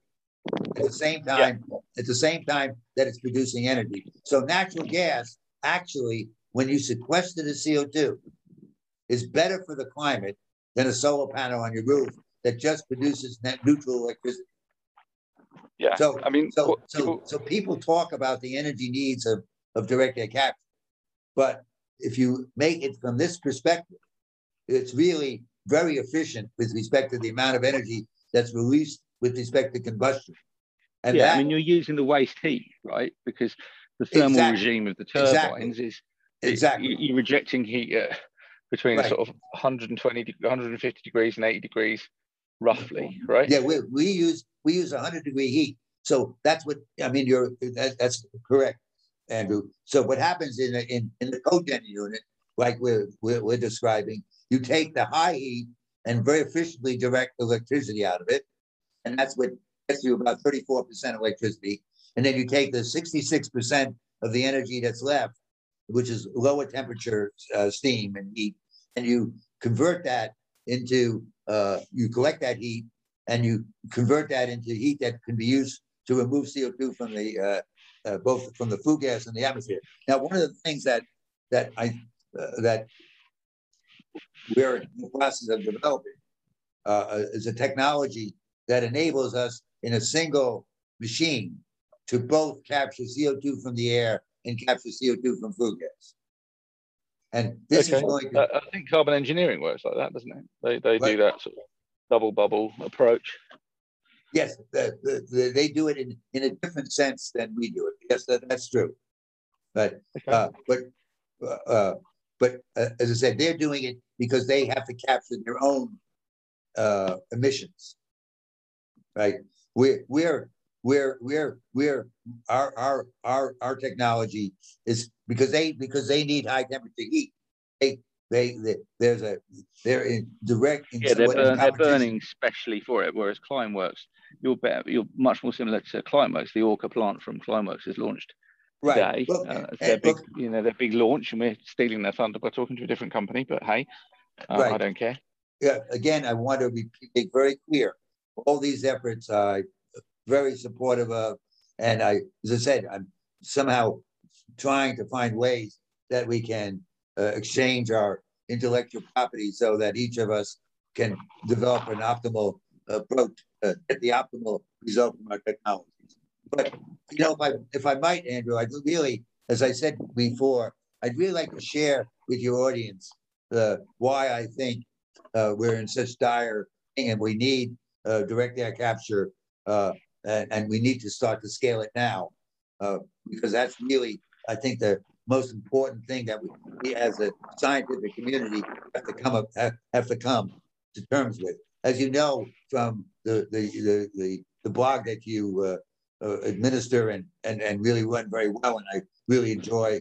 at the same time yeah. at the same time that it's producing energy. So natural gas actually, when you sequester the CO2, is better for the climate than a solar panel on your roof that just produces net neutral electricity. Yeah. So I mean, so so people, so people talk about the energy needs of of direct air capture, but if you make it from this perspective, it's really very efficient with respect to the amount of energy that's released with respect to combustion. And yeah, that, I mean, you're using the waste heat, right? Because the thermal exactly, regime of the turbines exactly, is exactly you're rejecting heat at between right. sort of 120, 150 degrees and 80 degrees, roughly, right? Yeah, we, we use we use 100 degree heat, so that's what I mean. You're that, that's correct, Andrew. So what happens in in in the cogen unit, like we're, we're we're describing, you take the high heat and very efficiently direct electricity out of it, and that's what gets you about 34% electricity. And then you take the 66% of the energy that's left, which is lower temperature uh, steam and heat, and you convert that into, uh, you collect that heat and you convert that into heat that can be used to remove CO2 from the, uh, uh, both from the flue gas and the atmosphere. Now, one of the things that, that I, uh, that we're in the process of developing uh, is a technology that enables us in a single machine to both capture CO2 from the air and capture CO2 from flue gas. And this okay. is going to. I think carbon engineering works like that, doesn't it? They, they do that sort of double bubble approach. Yes, the, the, the, they do it in, in a different sense than we do it. Yes, that, that's true. But okay. uh, but uh, uh but uh, as I said, they're doing it because they have to capture their own uh, emissions right? We're we're we're we're we're our our our our technology is because they because they need high temperature heat. They they, they there's a they're in direct. In yeah, they're, burn, they're burning specially for it. Whereas Climeworks, you're better, you're much more similar to Climeworks. The Orca plant from Climeworks is launched. Right. Well, uh, their big, look, you know, their big launch, and we're stealing their thunder by talking to a different company. But hey, uh, right. I don't care. Yeah. Again, I want to be very clear all these efforts are very supportive of. And I, as I said, I'm somehow trying to find ways that we can uh, exchange our intellectual property so that each of us can develop an optimal approach, uh, get the optimal result from our technologies. But you know, if I if I might, Andrew, I'd really, as I said before, I'd really like to share with your audience uh, why I think uh, we're in such dire and we need uh, direct air capture, uh, and, and, we need to start to scale it now uh, because that's really, I think, the most important thing that we, as a scientific community have to come up have, have to come to terms with. As you know from the the the the, the blog that you uh, uh, administer and, and and really run very well, and I really enjoy.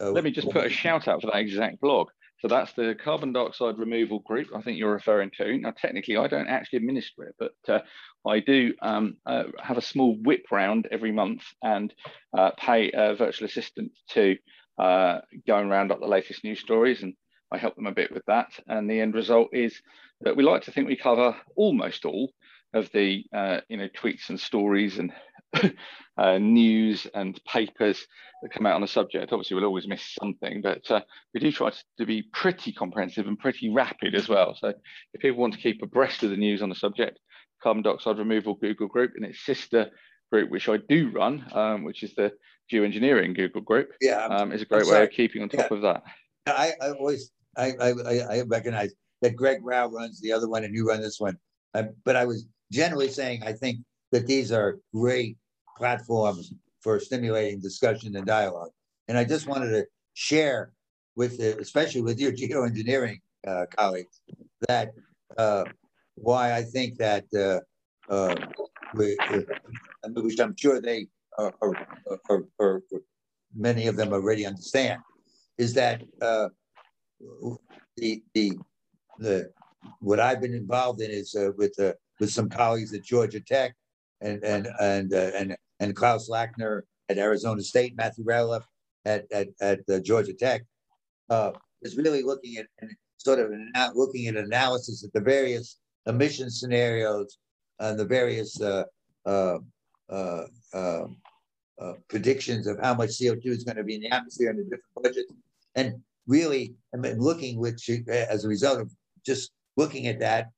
Uh, Let me just put a shout out for that exact blog. So that's the carbon dioxide removal group I think you're referring to. Now, technically, I don't actually administer it, but uh, I do um, uh, have a small whip round every month and uh, pay a virtual assistant to uh, go and round up the latest news stories. And I help them a bit with that. And the end result is that we like to think we cover almost all of the uh, you know tweets and stories and uh, news and papers that come out on the subject. Obviously, we'll always miss something, but uh, we do try to be pretty comprehensive and pretty rapid as well. So if people want to keep abreast of the news on the subject, Carbon Dioxide Removal Google Group and its sister group, which I do run, um, which is the Geoengineering Google Group, Yeah, um, is a great way of keeping on top Yeah. of that. I, I always, I, I, I- I recognize that Greg Rau runs the other one and you run this one. Uh, but I was generally saying, I think that these are great platforms for stimulating discussion and dialogue. And I just wanted to share with, especially with your geoengineering uh, colleagues, that uh, why I think that uh, uh, uh, which I'm sure they are, are, are, are, many of them already understand, is that uh, the the the what I've been involved in is uh, with uh, with some colleagues at Georgia Tech and and and uh, and and Klaus Lackner at Arizona State, Matthew Realff at at at uh, Georgia Tech, uh, is really looking at sort of ana- looking at analysis of the various emission scenarios and the various uh, uh, uh, predictions of how much CO2 is going to be in the atmosphere the different budgets. And really, I mean, looking which as a result of just looking at that,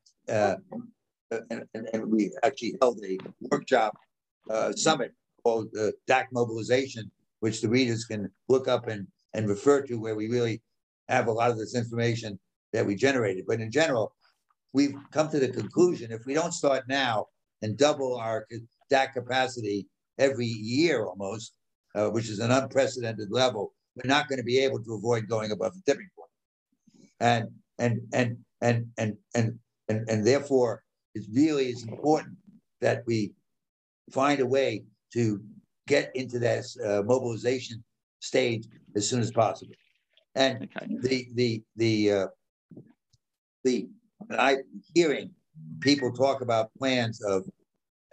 and, and, and we actually held a workshop uh, summit called uh, DAC Mobilization, which the readers can look up and, and refer to, where we really have a lot of this information that we generated. But in general, we've come to the conclusion if we don't start now and double our DAC capacity every year almost, uh, which is an unprecedented level, we're not going to be able to avoid going above the tipping point. And and and and and and and, and therefore, it really is important that we find a way to get into that uh, mobilization stage as soon as possible. And Okay. the the the uh, the I hearing people talk about plans of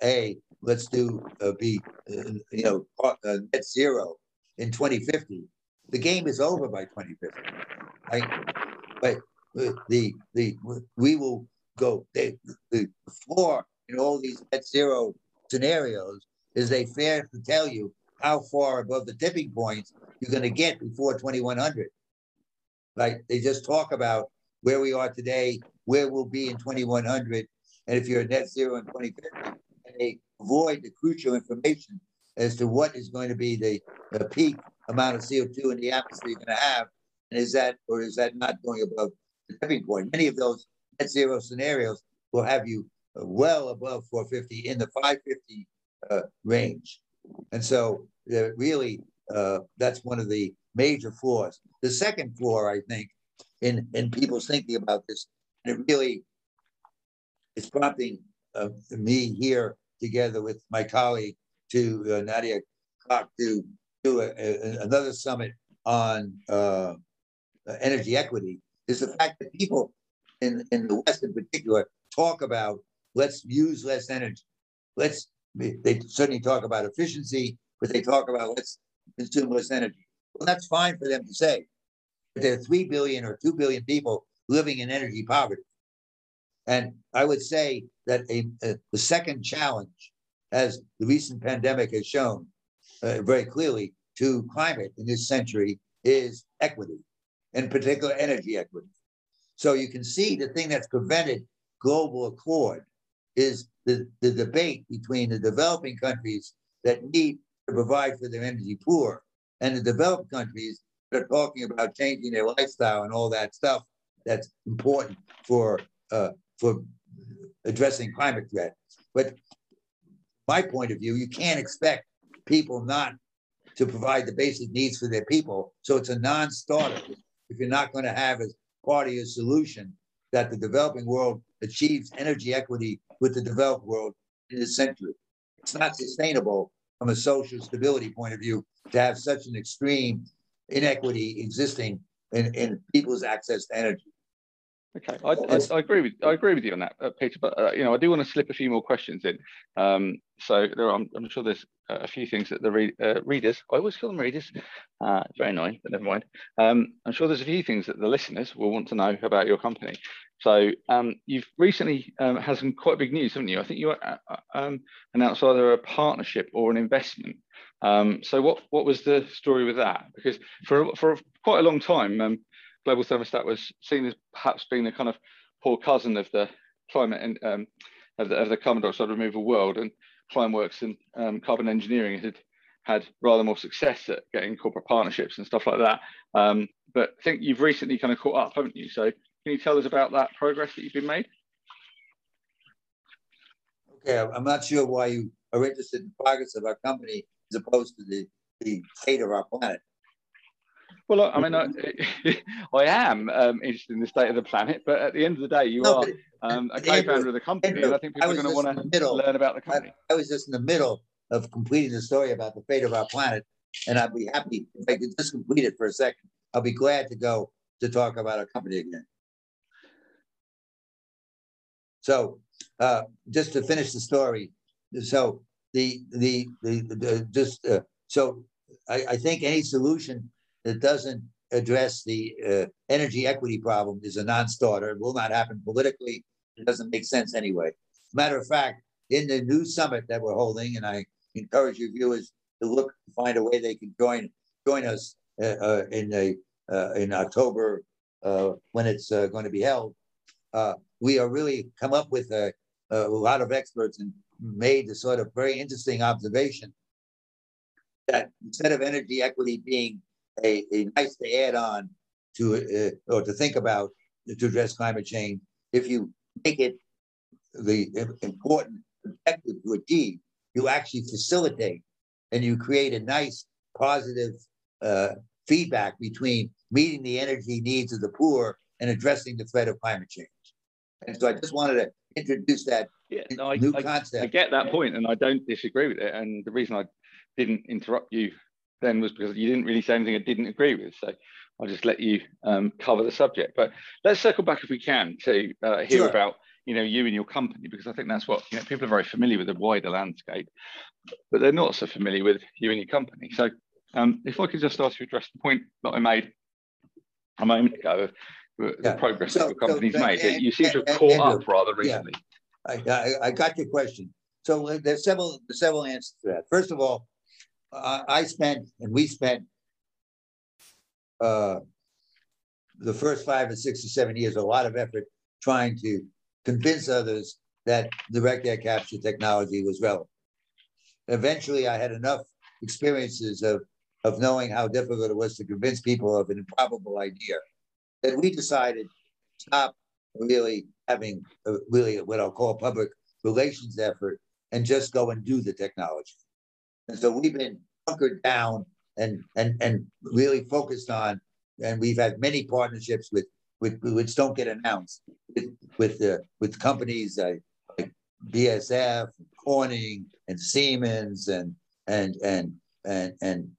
a let's do uh, be uh, you know uh, net zero in 2050. The game is over by 2050. Right? But uh, the the we will go. The, the floor in all these net zero scenarios is they fair to tell you how far above the tipping points you're going to get before 2100 like they just talk about where we are today where we'll be in 2100 and if you're at net zero in 2050 and they avoid the crucial information as to what is going to be the, the peak amount of co2 in the atmosphere you're going to have and is that or is that not going above the tipping point? Many of those net zero scenarios will have you well above 450 in the 550 uh, range. And so uh, really, uh, that's one of the major flaws. The second flaw, I think, in, in people's thinking about this, and it really is prompting uh, me here together with my colleague to uh, Nadia Clark to do a, a, another summit on uh, energy equity, is the fact that people in, in the West in particular talk about let's use less energy. Let's they certainly talk about efficiency, but they talk about let's consume less energy. Well, that's fine for them to say. But there are three billion or two billion people living in energy poverty. And I would say that a, a the second challenge, as the recent pandemic has shown uh, very clearly, to climate in this century is equity, in particular energy equity. So you can see the thing that's prevented global accord is the, the debate between the developing countries that need to provide for their energy poor and the developed countries that are talking about changing their lifestyle and all that stuff that's important for uh, for addressing climate threat. But my point of view, you can't expect people not to provide the basic needs for their people. So it's a non-starter if you're not going to have as part of your solution that the developing world achieves energy equity with the developed world in this century. It's not sustainable from a social stability point of view to have such an extreme inequity existing in, in people's access to energy. Okay, I, I, I, agree with I agree with you on that, uh, Peter. But uh, you know, I do want to slip a few more questions in. Um, so there, are, I'm, I'm, sure there's a few things that the re uh, readers, I always call them readers, uh, very annoying, but never mind. Um, I'm sure there's a few things that the listeners will want to know about your company. So um, you've recently um, had some quite big news, haven't you? I think you uh, uh, um, announced either a partnership or an investment. Um, so what what was the story with that? Because for for quite a long time global thermostat was seen as perhaps being the kind of poor cousin of the climate and um, of, the, of the carbon dioxide removal world. And Climeworks and um, carbon engineering had had rather more success at getting corporate partnerships and stuff like that. Um, but I think you've recently kind of caught up, haven't you? So can you tell us about that progress that you've been made? Okay, I'm not sure why you are interested in the progress of our company as opposed to the, the fate of our planet. Well, I mean, I, I am um, interested in the state of the planet, but at the end of the day, you no, are um, a co-founder of the company, and I think people I are going to want to learn about the company. I, I, was just in the middle of completing the story about the fate of our planet, and I'd be happy if I could just complete it for a second. I'll be glad to go to talk about our company again. So, uh, just to finish the story, so the the the, the just uh, so I, I think any solution that doesn't address the uh, energy equity problem is a non-starter. It will not happen politically. It doesn't make sense anyway. Matter of fact, in the new summit that we're holding, and I encourage your viewers to look to find a way they can join join us uh, uh, in uh, in October uh, when it's uh, going to be held. we are really come up with a, a lot of experts and made the sort of very interesting observation that instead of energy equity being a, a nice to add on to uh, or to think about to address climate change. If you make it the important objective to achieve you actually facilitate and you create a nice positive uh, feedback between meeting the energy needs of the poor and addressing the threat of climate change. And so i just wanted to introduce that yeah, no, I, new concept I, I get that point and i don't disagree with it. And the reason i didn't interrupt you then was because you didn't really say anything I didn't agree with. So I'll just let you um, cover the subject. But let's circle back if we can to uh, hear sure. about you know you and your company because I think that's what you know people are very familiar with the wider landscape, but they're not so familiar with you and your company. So um, if I could just ask you to address the point that I made a moment ago of the yeah. progress so, that your company's so, made. And, you seem to have caught Andrew, up rather recently. Yeah. I, I, I got your question. So uh, there's several several answers to that. First of all, I spent and we spent uh, the first five or six or seven years a lot of effort trying to convince others that direct air capture technology was relevant. Eventually, I had enough experiences of, of knowing how difficult it was to convince people of an improbable idea that we decided to stop really having a, really what I'll call public relations effort and just go and do the technology. And so we've been hunkered down and and and really focused on, and we've had many partnerships with with which don't get announced with with uh, with companies uh, like BASF, Corning, and Siemens, and and and and and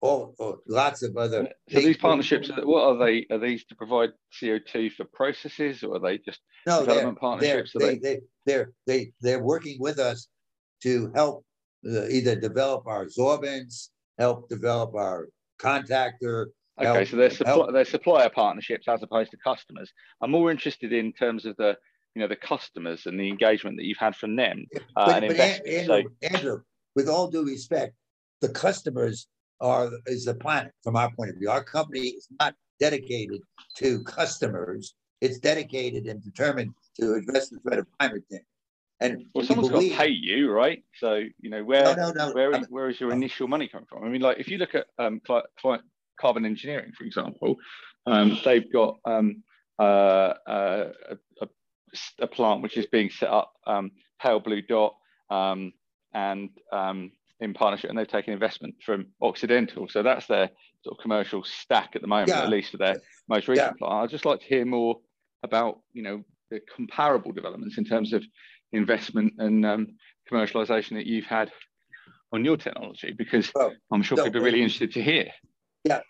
all, all lots of other. So these partnerships, what are they? Are these to provide CO two for processes, or are they just no, development they're, partnerships? They're, they, they, they're they they're working with us to help either develop our absorbents, help develop our contactor. Okay, help, so they're, suppl- they're supplier partnerships as opposed to customers. I'm more interested in terms of the you know the customers and the engagement that you've had from them. Uh, but, and but Andrew, so, Andrew, with all due respect, the customers are is the planet from our point of view. Our company is not dedicated to customers. It's dedicated and determined to address the threat of climate change. And well, someone's believe, got to pay you, right? So you know where no, no, no, where, is, where is your initial money coming from? I mean, like if you look at um, client carbon engineering, for example, um, they've got um, uh, uh, a, a, plant which is being set up, um, Pale Blue Dot, um, and um, in partnership, and they've taken investment from Occidental. So that's their sort of commercial stack at the moment, yeah. at least for their most recent yeah. plant. I'd just like to hear more about you know the comparable developments in terms of investment and um, commercialization that you've had on your technology? Because well, I'm sure so, people are really interested to hear. Yeah,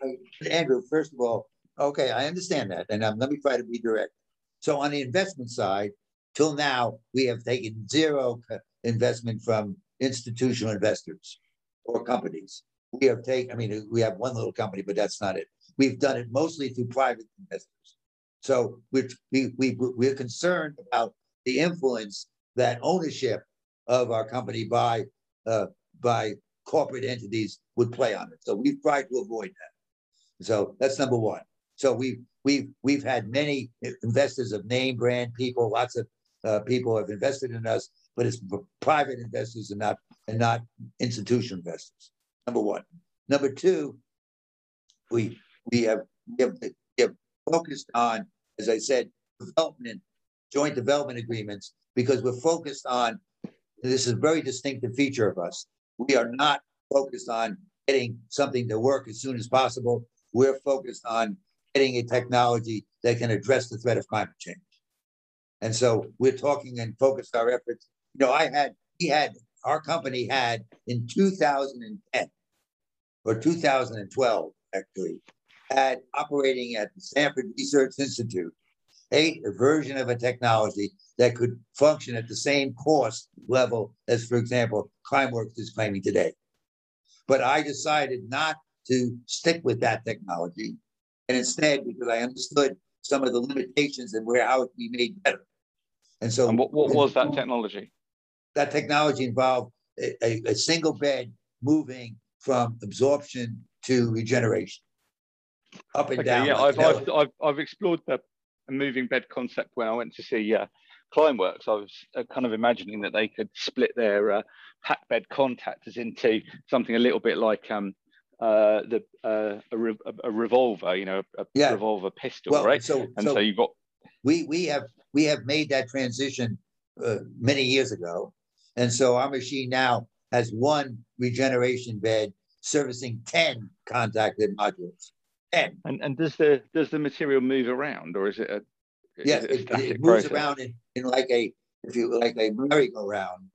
Andrew, first of all, okay, I understand that. And um, let me try to be direct. So on the investment side, till now, we have taken zero investment from institutional investors or companies. We have taken, I mean, we have one little company, but that's not it. We've done it mostly through private investors. So we're, we, we, we're concerned about the influence that ownership of our company by uh, by corporate entities would play on it. So we've tried to avoid that. So that's number one. So we've we've we've had many investors of name brand people, lots of uh, people have invested in us, but it's private investors and not and not institutional investors. Number one. Number two, we we have we have, we have focused on, as I said, development, joint development agreements, because we're focused on this is a very distinctive feature of us. We are not focused on getting something to work as soon as possible. We're focused on getting a technology that can address the threat of climate change. And so we're talking and focused our efforts. You know, I had, we had, our company had in 2010 or 2012, actually, had operating at the Stanford Research Institute a, version of a technology that could function at the same cost level as, for example, Climeworks is claiming today. But I decided not to stick with that technology. And instead, because I understood some of the limitations and where how it can be made better. And so, and what, what was that technology? That technology involved a, a, a single bed moving from absorption to regeneration, up and okay, down. Yeah, like I've, I've, I've, I've explored the a moving bed concept when I went to see uh, Climeworks. I was uh, kind of imagining that they could split their uh, pack bed contactors into something a little bit like um, uh, the uh, a, re- a, revolver, you know, a yeah. revolver pistol, well, right? So, and so, so you got we we have we have made that transition uh, many years ago, and so our machine now has one regeneration bed servicing ten contacted modules. And and does the does the material move around, or is it a yeah? It, it, moves process? around in, in like a if you like a merry-go-round,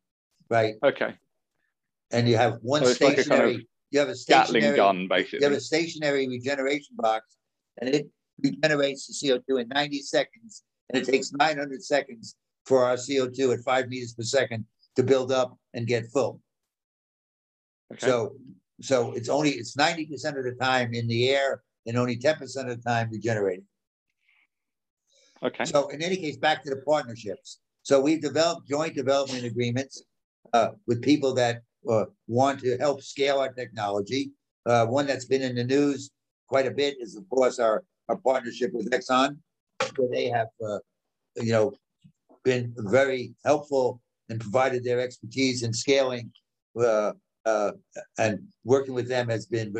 right? Okay. And you have one so stationary. Like kind of you have a stationary gun, basically. You have a stationary regeneration box, and it regenerates the CO2 in 90 seconds, and it takes 900 seconds for our CO2 at five meters per second to build up and get full. Okay. So, so it's only it's 90% of the time in the air and only 10% of the time regenerating. Okay. So in any case, back to the partnerships. So we've developed joint development agreements uh, with people that uh, want to help scale our technology. Uh, one that's been in the news quite a bit is, of course, our, our partnership with Exxon, where they have, uh, you know, been very helpful and provided their expertise in scaling. Uh, uh, and working with them has been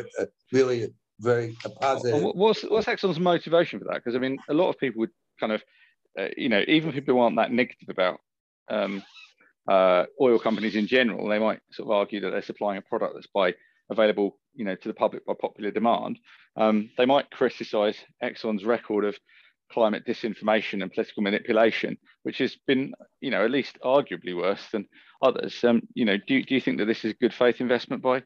really very positive. What's what's Exxon's motivation for that? Because I mean, a lot of people would kind of, uh, you know, even people who aren't that negative about um, uh, oil companies in general, they might sort of argue that they're supplying a product that's by available, you know, to the public by popular demand. Um, they might criticise Exxon's record of climate disinformation and political manipulation, which has been, you know, at least arguably worse than others. Um, you know, do, do you think that this is good faith investment by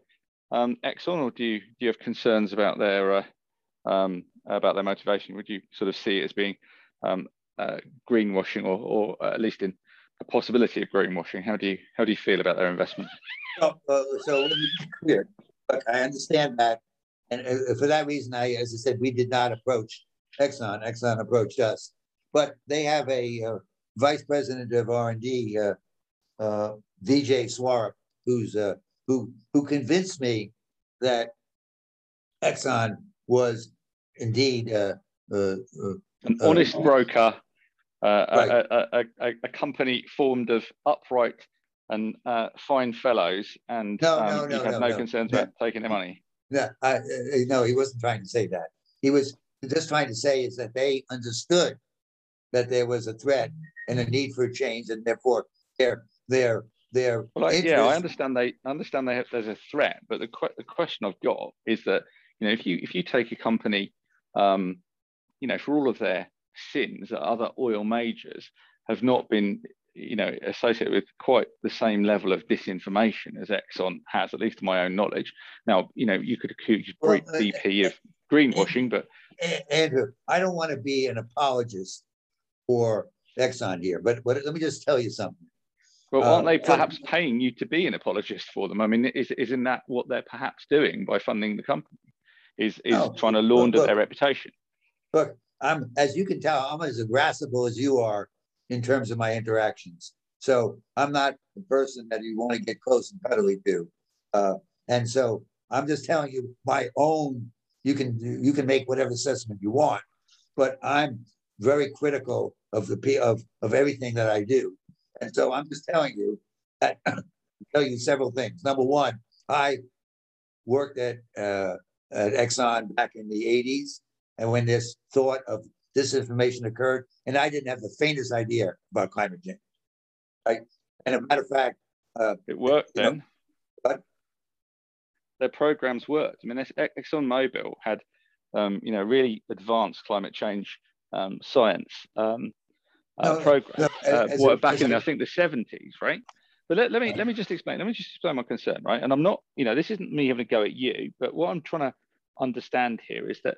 um, Exxon, or do you do you have concerns about their uh, um, about their motivation? Would you sort of see it as being um, uh, greenwashing, or, or at least in a possibility of greenwashing? How do you how do you feel about their investment? Uh, so let me be clear. Look, I understand that, and uh, for that reason, I, as I said, we did not approach Exxon. Exxon approached us, but they have a uh, vice president of R and D, uh, uh, Vijay Swarup, who's who who convinced me that Exxon was indeed uh, uh, uh an honest uh, broker, uh, right. a, a, a, company formed of upright and uh, fine fellows, and no, um, no, no, had no, no, concerns about taking their money. No, I, no, he wasn't trying to say that. He was just trying to say is that they understood that there was a threat and a need for change, and therefore their their their well, like, yeah, I understand they understand they have, there's a threat, but the, the question I've got is that you know if you if you take a company, um, you know, for all of their sins, that other oil majors have not been you know associated with quite the same level of disinformation as Exxon has, at least to my own knowledge. Now, you know, you could accuse well, BP uh, of greenwashing, but Andrew, I don't want to be an apologist for Exxon here, but, but let me just tell you something. Well, aren't uh, they perhaps paying you to be an apologist for them? I mean, is, isn't that what they're perhaps doing by funding the company? Is is no, trying to launder look, their reputation? Look, I'm as you can tell, I'm as aggressive as you are in terms of my interactions. So I'm not the person that you want to get close and cuddly to. Uh, and so I'm just telling you my own. You can you can make whatever assessment you want, but I'm very critical of the of of everything that I do. And so I'm just telling you that tell you several things. Number one, I worked at uh, at Exxon back in the 80s, and when this thought of disinformation occurred, and I didn't have the faintest idea about climate change. Right? And a matter of fact, uh, it worked then. Know, but their programs worked. I mean, Exxon ExxonMobil had, um, you know, really advanced climate change um, science um, uh, no, program no, uh, back in I think the 70s, right? But let, let me let me just explain. Let me just explain my concern, right? And I'm not, you know, this isn't me having a go at you, but what I'm trying to understand here is that,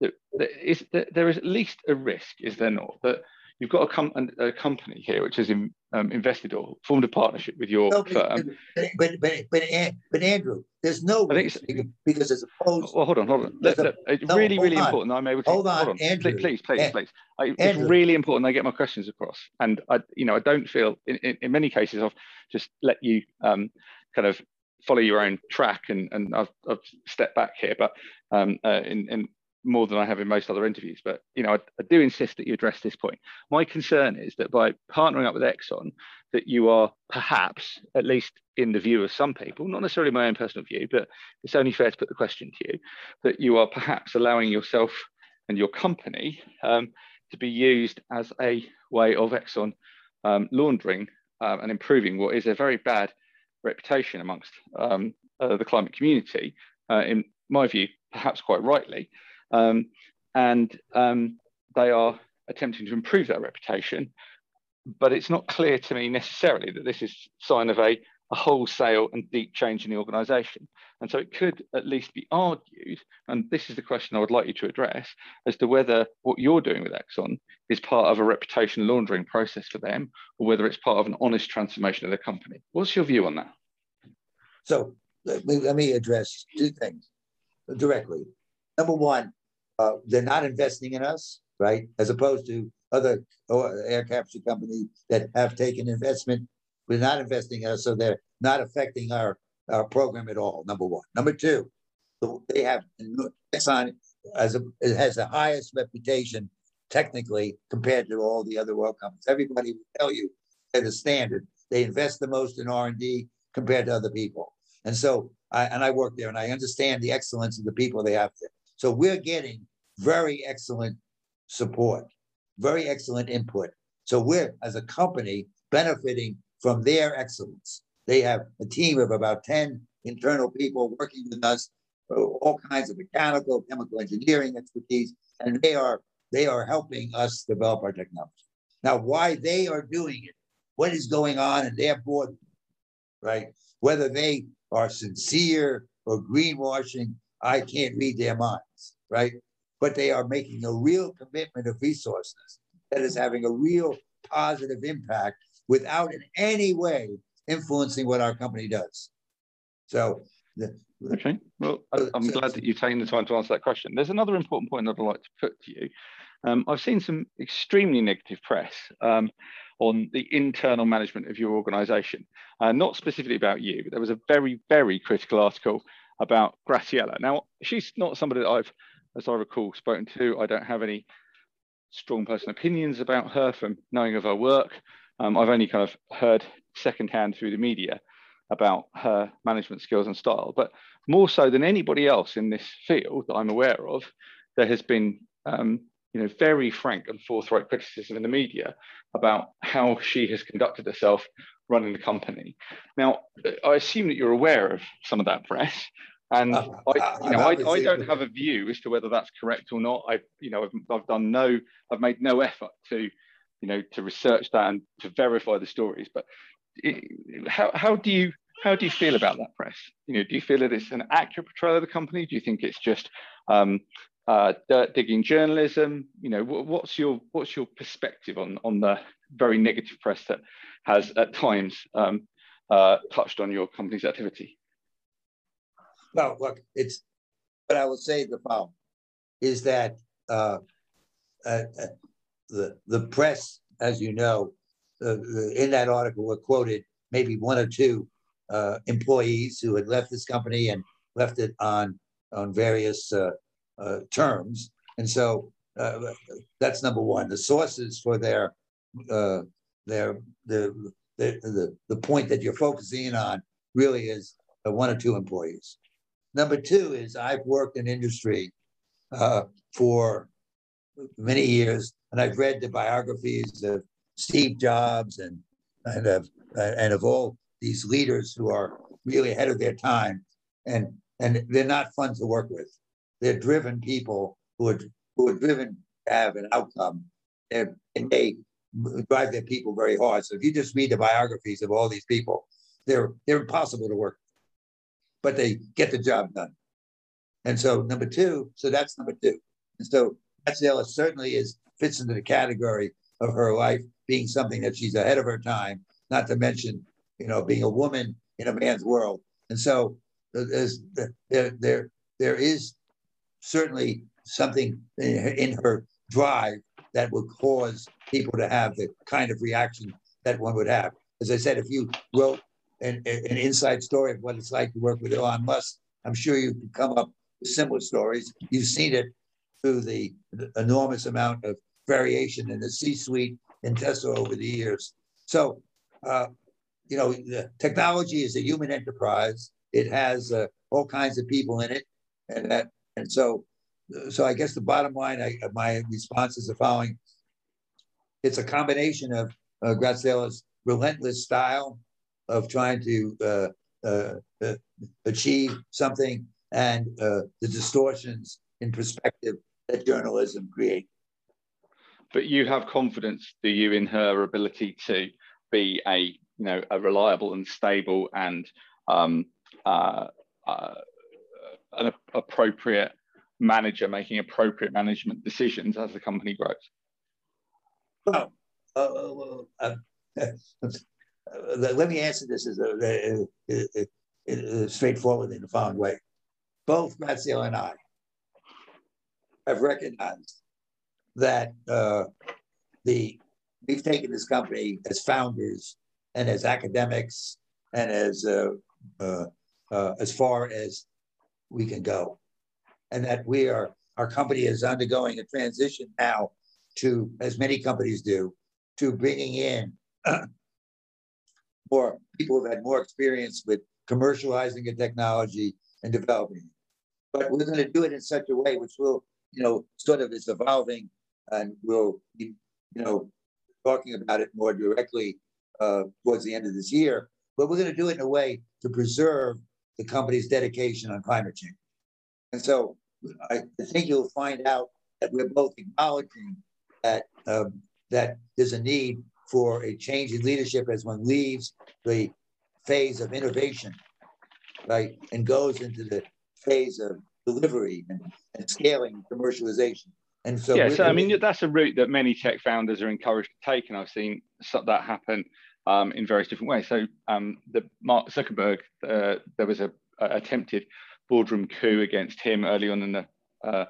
that, that, is, that there is at least a risk, is there not, that you've got a, com- a company here which has in, um, invested or formed a partnership with your no, firm. But, but, but, but, but, Andrew, there's no I risk because as opposed. Well, hold on, hold on. Let, let, it's no, really, really on. important I'm able to. Hold on, hold on. Andrew. Please, please, please. please. I, it's really important I get my questions across. And I, you know, I don't feel in, in, in many cases I've just let you um, kind of follow your own track and, and I've, I've stepped back here. But um, uh, in, in more than I have in most other interviews. But you know, I, I, do insist that you address this point. My concern is that by partnering up with Exxon, that you are perhaps, at least in the view of some people, not necessarily my own personal view, but it's only fair to put the question to you, that you are perhaps allowing yourself and your company um, to be used as a way of Exxon um, laundering um, and improving what is a very bad reputation amongst um, uh, the climate community. Uh, in my view, perhaps quite rightly, um, and um, they are attempting to improve their reputation. But it's not clear to me necessarily that this is sign of a, a wholesale and deep change in the organisation. And so it could at least be argued, and this is the question I would like you to address, as to whether what you're doing with Exxon is part of a reputation laundering process for them, or whether it's part of an honest transformation of the company. What's your view on that? So let me, let me address two things directly. Number one, uh, they're not investing in us, right? As opposed to other air capture companies that have taken investment. We're not investing in us, so they're not affecting our, our program at all, number one. Number two, they have Exxon as a, it has the highest reputation technically compared to all the other oil companies. Everybody will tell you at the standard. They invest the most in R&D compared to other people. And so I, and I work there and I understand the excellence of the people they have there. So we're getting very excellent support, very excellent input. So we're, as a company, benefiting from their excellence. They have a team of about 10 internal people working with us, all kinds of mechanical, chemical engineering expertise, and they are they are helping us develop our technology. Now, why they are doing it, what is going on in their board, right? Whether they are sincere or greenwashing, I can't read their minds, right? But they are making a real commitment of resources that is having a real positive impact without in any way influencing what our company does. So, the, okay. Well, I'm so, glad that you've taken the time to answer that question. There's another important point that I'd like to put to you. Um, I've seen some extremely negative press um, on the internal management of your organization, uh, not specifically about you, but there was a very, very critical article about Graciela. Now, she's not somebody that I've, as I recall, spoken to. I don't have any strong personal opinions about her from knowing of her work. Um, I've only kind of heard secondhand through the media about her management skills and style. But more so than anybody else in this field that I'm aware of, there has been um, you know, very frank and forthright criticism in the media about how she has conducted herself running the company. Now, I assume that you're aware of some of that press, and uh, I, you know, I, I, don't have a view as to whether that's correct or not. I've, you know, I've, I've done no, I've made no effort to, you know, to research that and to verify the stories. But it, how, how do you, how do you feel about that press? You know, do you feel that it's an accurate portrayal of the company? Do you think it's just um, uh, dirt digging journalism. You know, what's your what's your perspective on on the very negative press that has at times um, uh, touched on your company's activity? Well, look, it's what I will say the following is that uh, uh, uh the the press, as you know, uh, in that article were quoted maybe one or two uh, employees who had left this company and left it on on various Uh, terms, and so uh, that's number one. The sources for their uh, their the the, the the point that you're focusing on really is one or two employees. Number two is I've worked in industry uh, for many years, and I've read the biographies of Steve Jobs and and of and of all these leaders who are really ahead of their time, and and they're not fun to work with. They're driven people who are who are driven to have an outcome, and, and they drive their people very hard. So if you just read the biographies of all these people, they're they're impossible to work but they get the job done. And so number two, so that's number two. And so Graciela certainly is fits into the category of her life being something that she's ahead of her time, not to mention, you know, being a woman in a man's world. And so uh, there's there there there is certainly something in her drive that would cause people to have the kind of reaction that one would have. As I said, if you wrote an, an inside story of what it's like to work with Elon Musk. I'm sure you could come up with similar stories. You've seen it through the, enormous amount of variation in the C-suite in Tesla over the years. So, uh, you know, technology is a human enterprise. It has uh, all kinds of people in it, and that, and so, so I guess the bottom line, I, my response is the following: It's a combination of uh, relentless style of trying to uh, uh, uh, achieve something and uh, the distortions in perspective that journalism creates. But you have confidence, do you, in her ability to be a you know a reliable and stable and um, uh, uh, an appropriate manager making appropriate management decisions as the company grows? Well, uh, uh, let me answer this as a, straightforward in the following way. Both Graciela and I have recognized that uh, the we've taken this company as founders and as academics and as uh, uh, uh, as far as we can go, and that we are our company is undergoing a transition now to, as many companies do, to bringing in more people who've had more experience with commercializing a technology and developing it. But we're going to do it in such a way which will, you know, sort of is evolving and we'll be, you know, talking about it more directly uh, towards the end of this year. But we're going to do it in a way to preserve the company's dedication on climate change. And so I think you'll find out that we're both acknowledging that um, that there's a need for a change in leadership as one leaves the phase of innovation, right, and goes into the phase of delivery and, and scaling commercialization. And so, yeah, so I mean, that's a route that many tech founders are encouraged to take, and I've seen that happen um, in various different ways. So, um, the Mark Zuckerberg, uh, there was a, a, attempted boardroom coup against him early on in the uh,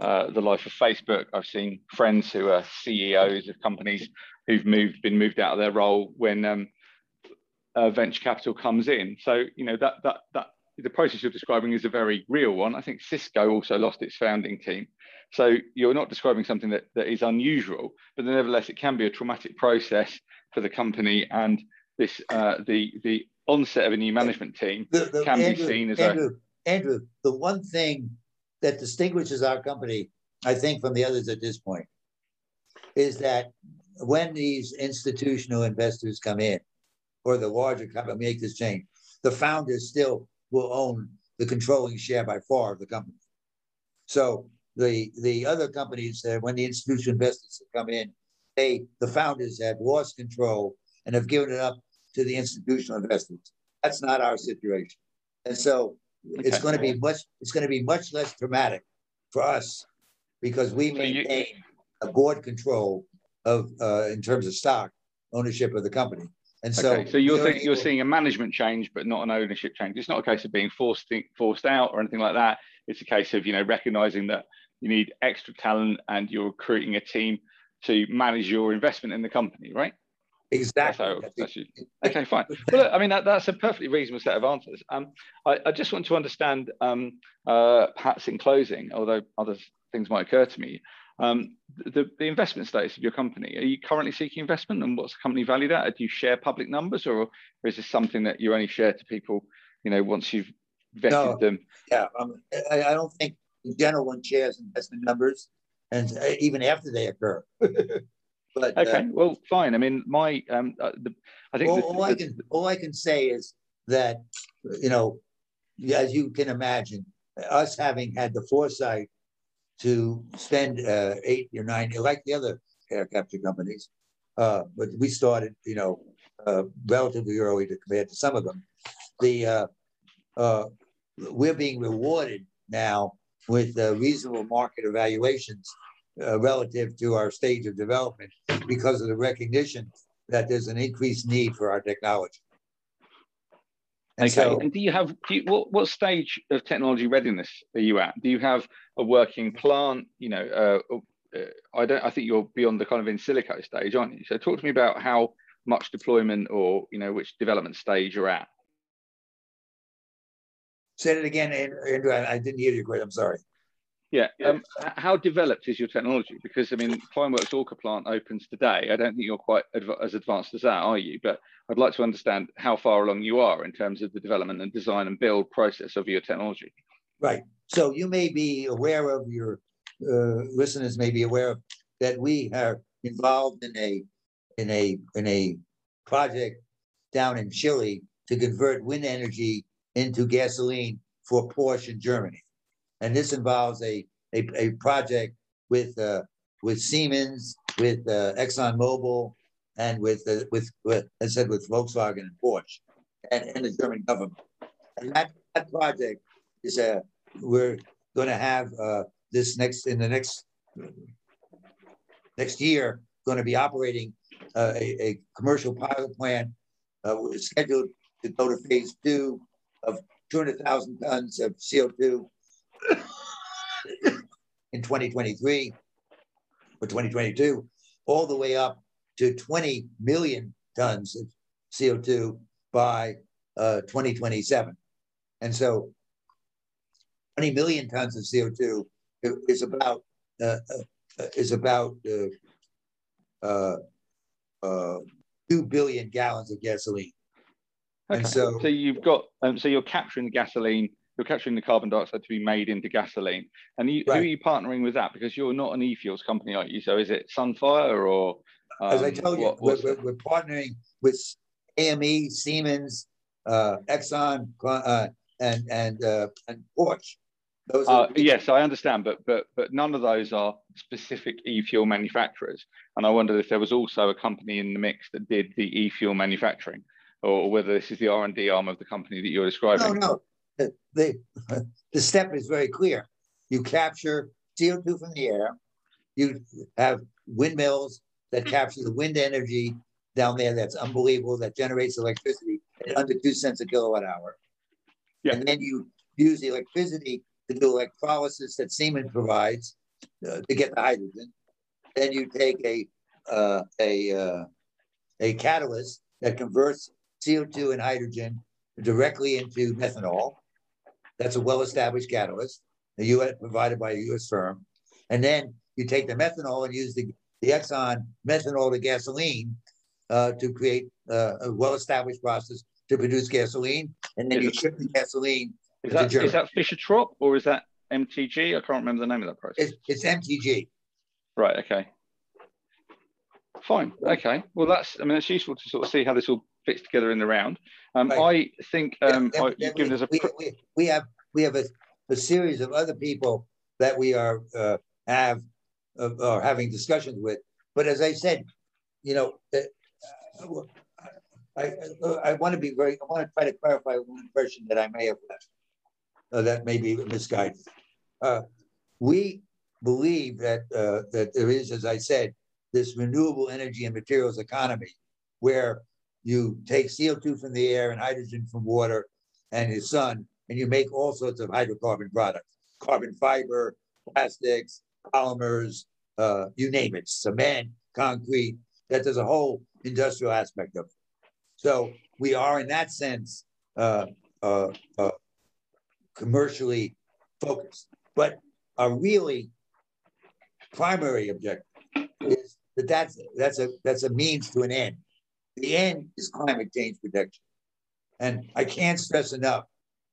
uh, the life of Facebook. I've seen friends who are CEOs of companies who've moved, been moved out of their role when um, uh, venture capital comes in. So you know that that that the process you're describing is a very real one. I think Cisco also lost its founding team. So you're not describing something that, that is unusual, but nevertheless, it can be a traumatic process for the company and this uh, the the onset of a new management team the, the, can Andrew, be seen as Andrew, a Andrew. The one thing that distinguishes our company, I think, from the others at this point, is that when these institutional investors come in, or the larger company make this change, the founders still will own the controlling share by far of the company. So the the other companies, uh, when the institutional investors have come in, they the founders have lost control and have given it up to the institutional investors. That's not our situation, and so it's going to be much it's going to be much less dramatic for us because we So you- maintain a board control of, uh, in terms of stock ownership of the company. And so. Okay, so you're think, you're seeing a management change, but not an ownership change. It's not a case of being forced forced out or anything like that. It's a case of you know recognizing that you need extra talent and you're recruiting a team to manage your investment in the company, right? That's Exactly. how. That's That's you. Okay, fine. Well, look, I mean that, that's a perfectly reasonable set of answers. Um, I, I just want to understand, um, uh, perhaps in closing, although other things might occur to me, um, the, the investment status of your company. Are you currently seeking investment, and what's the company valued at? Do you share public numbers, or, or is this something that you only share to people, you know, once you've vetted No. them? Yeah, um, I, I don't think in general one shares investment numbers and uh, even after they occur. But, uh, Okay, well, fine. I mean, my, um, uh, the, I think all, the- all I can, all I can say is that, you know, as you can imagine, us having had the foresight to spend uh, eight or nine, like the other air capture companies, uh, but we started, you know, uh, relatively early to compared to some of them. The uh, uh, we're being rewarded now with uh, reasonable market evaluations uh, relative to our stage of development because of the recognition that there's an increased need for our technology. And Okay, so, and do you have, do you, what, what stage of technology readiness are you at? Do you have a working plant? You know, uh, uh, I don't, I think you're beyond the kind of in silico stage, aren't you? So talk to me about how much deployment or, you know, which development stage you're at. Say it again, An- Andrew, I I didn't hear you great, I'm sorry. Yeah. Um, how developed is your technology? Because I mean, Climeworks Orca plant opens today. I don't think you're quite adv- as advanced as that, are you? But I'd like to understand how far along you are in terms of the development and design and build process of your technology. Right, so you may be aware of, your uh, listeners may be aware of, that we are involved in a, in a, in a project down in Chile to convert wind energy into gasoline for Porsche in Germany. And this involves a, a, a project with, uh, with Siemens, with uh, ExxonMobil, and with, uh, with, with, as I said, with Volkswagen and Porsche, and, and the German government. And that, that project is a, we're gonna have, uh, this next, in the next, next year, gonna be operating, uh, a, a commercial pilot plant, uh, scheduled to go to phase two of two hundred thousand tons of CO two in twenty twenty-three or twenty twenty-two, all the way up to twenty million tons of CO two by uh, twenty twenty-seven. And so twenty million tons of CO two is about uh, uh, is about uh, uh, uh, two billion gallons of gasoline. And so- so you've got, um, so you're capturing the gasoline, you're capturing the carbon dioxide to be made into gasoline. And you, who are you partnering with that? Because you're not an e-fuels company, are you? So is it Sunfire or? As I um, told you, what- we're, we're, we're partnering with AME, Siemens, uh, Exxon, uh, and and uh, and Porsche. Those Uh, yes, I understand, but but but none of those are specific e-fuel manufacturers. And I wondered if there was also a company in the mix that did the e-fuel manufacturing, or whether this is the R and D arm of the company that you're describing. no, no. The, the the step is very clear. You capture CO two from the air. You have windmills that capture the wind energy down there. That's unbelievable. That generates electricity at under two cents a kilowatt hour. Yeah. And then you use the electricity to do electrolysis that Siemens provides uh, to get the hydrogen. Then you take a uh, a uh, a catalyst that converts CO2 and hydrogen directly into methanol. That's a well-established catalyst, the US provided by a US firm. And then you take the methanol and use the, the Exxon methanol to gasoline uh, to create uh, a well-established process to produce gasoline. And then Is you ship the gasoline. Is that Germany. is that Fischer Tropsch or is that MTG? I can't remember the name of that process. It's, it's MTG. Right. Okay. Fine. Okay. Well, that's. I mean, it's useful to sort of see how this all fits together in the round. Um, Right. I think um, Then- I, you've given we- us a. we, we have we have a, a series of other people that we are uh, have uh, are having discussions with. But as I said, you know, uh, I I, I want to be very. I want to try to clarify one impression that I may have left. Uh, that may be misguided. Uh, we believe that uh, that there is, as I said, this renewable energy and materials economy, where you take CO2 from the air and hydrogen from water and the sun, and you make all sorts of hydrocarbon products, carbon fiber, plastics, polymers, uh, you name it, cement, concrete. That there's a whole industrial aspect of it. So we are, in that sense, uh, uh, uh commercially focused. But our really primary objective is that that's that's a that's a means to an end. The end is climate change protection, and I can't stress enough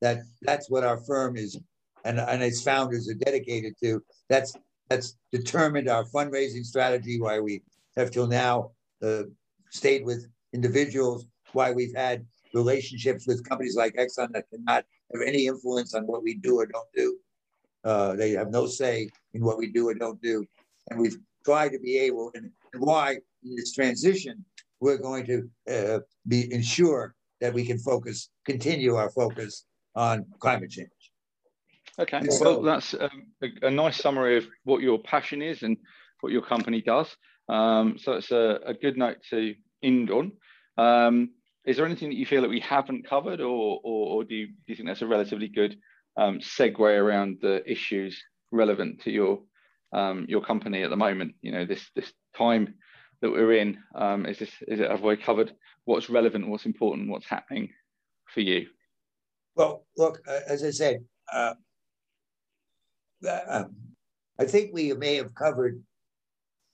that that's what our firm is, and and its founders are dedicated to. That's that's determined our fundraising strategy. Why we have till now uh, stayed with individuals. Why we've had relationships with companies like Exxon that cannot have any influence on what we do or don't do. Uh, they have no say in what we do or don't do. And we've tried to be able, and, and why in this transition, we're going to uh, be ensure that we can focus, continue our focus on climate change. Okay, so, well, that's um, a, a, nice summary of what your passion is and what your company does. Um, so it's a, a, good note to end on. Um, is there anything that you feel that we haven't covered, or, or, or do, you, do you think that's a relatively good um, segue around the issues relevant to your um, your company at the moment? You know, this this time that we're in, um, is this is it have we covered what's relevant, what's important, what's happening for you? Well, look, uh, as I said, uh, uh, I think we may have covered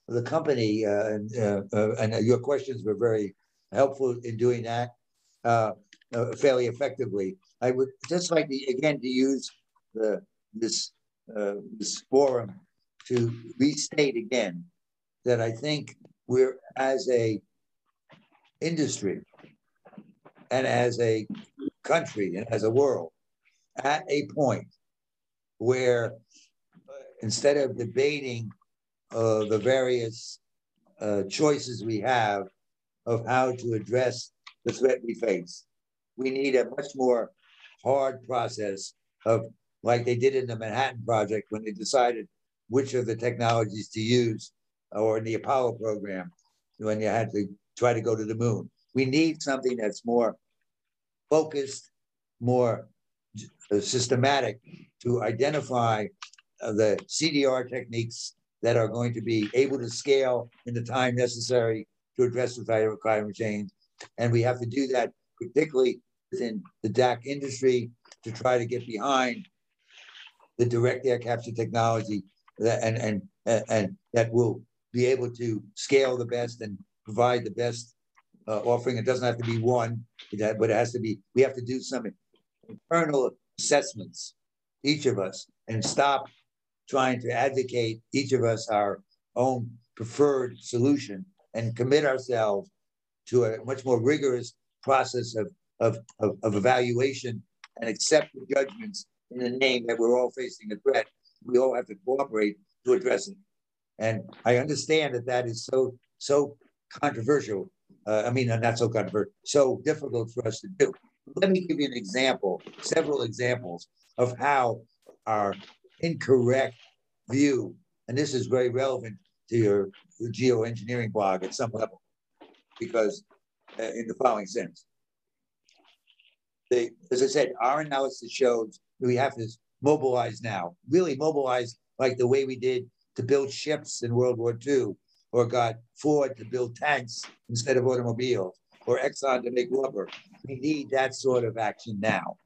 the company, uh, and, uh, uh, and your questions were very helpful in doing that fairly effectively. I would just like to, again, to use the, this, this forum to restate again that I think we're, as a industry and as a country and as a world, at a point where uh, instead of debating uh, the various uh, choices we have of how to address the threat we face, we need a much more hard process of like they did in the Manhattan Project when they decided which of the technologies to use, or in the Apollo program when you had to try to go to the moon. We need something that's more focused, more uh, systematic to identify uh, the CDR techniques that are going to be able to scale in the time necessary to address the climate change. And we have to do that particularly within the DAC industry to try to get behind the direct air capture technology that, and, and, and that will be able to scale the best and provide the best uh, offering. It doesn't have to be one, but it has to be, we have to do some internal assessments, each of us, and stop trying to advocate each of us our own preferred solution and commit ourselves to a much more rigorous process of of, of, of evaluation and accept the judgments in the name that we're all facing a threat. We all have to cooperate to address it. And I understand that that is so so controversial. Uh, I mean, not so controversial, so difficult for us to do. Let me give you an example, several examples of how our incorrect view, and this is very relevant to your, your geoengineering blog at some level, because uh, in the following sense, they, as I said, our analysis shows we have to mobilize now, really mobilize like the way we did to build ships in World War II, or got Ford to build tanks instead of automobiles, or Exxon to make rubber. We need that sort of action now.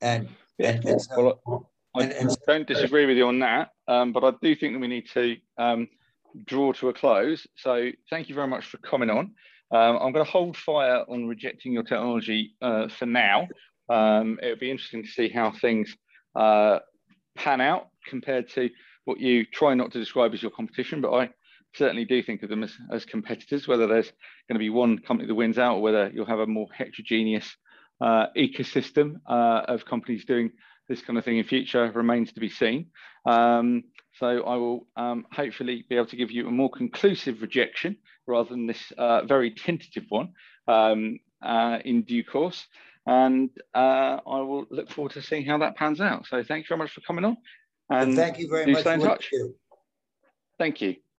And, and, and so, well, I and, and, don't disagree with you on that, um, but I do think that we need to um, draw to a close. So thank you very much for coming on. Um, I'm going to hold fire on rejecting your technology uh, for now. Um, it'll be interesting to see how things uh, pan out compared to what you try not to describe as your competition, but I certainly do think of them as, as competitors, whether there's going to be one company that wins out or whether you'll have a more heterogeneous uh, ecosystem uh, of companies doing this kind of thing in future remains to be seen. Um, so I will um, hopefully be able to give you a more conclusive rejection rather than this uh, very tentative one um, uh, in due course. And uh, I will look forward to seeing how that pans out. So thank you very much for coming on. And, thank you very much. Stay in touch. You. Thank you.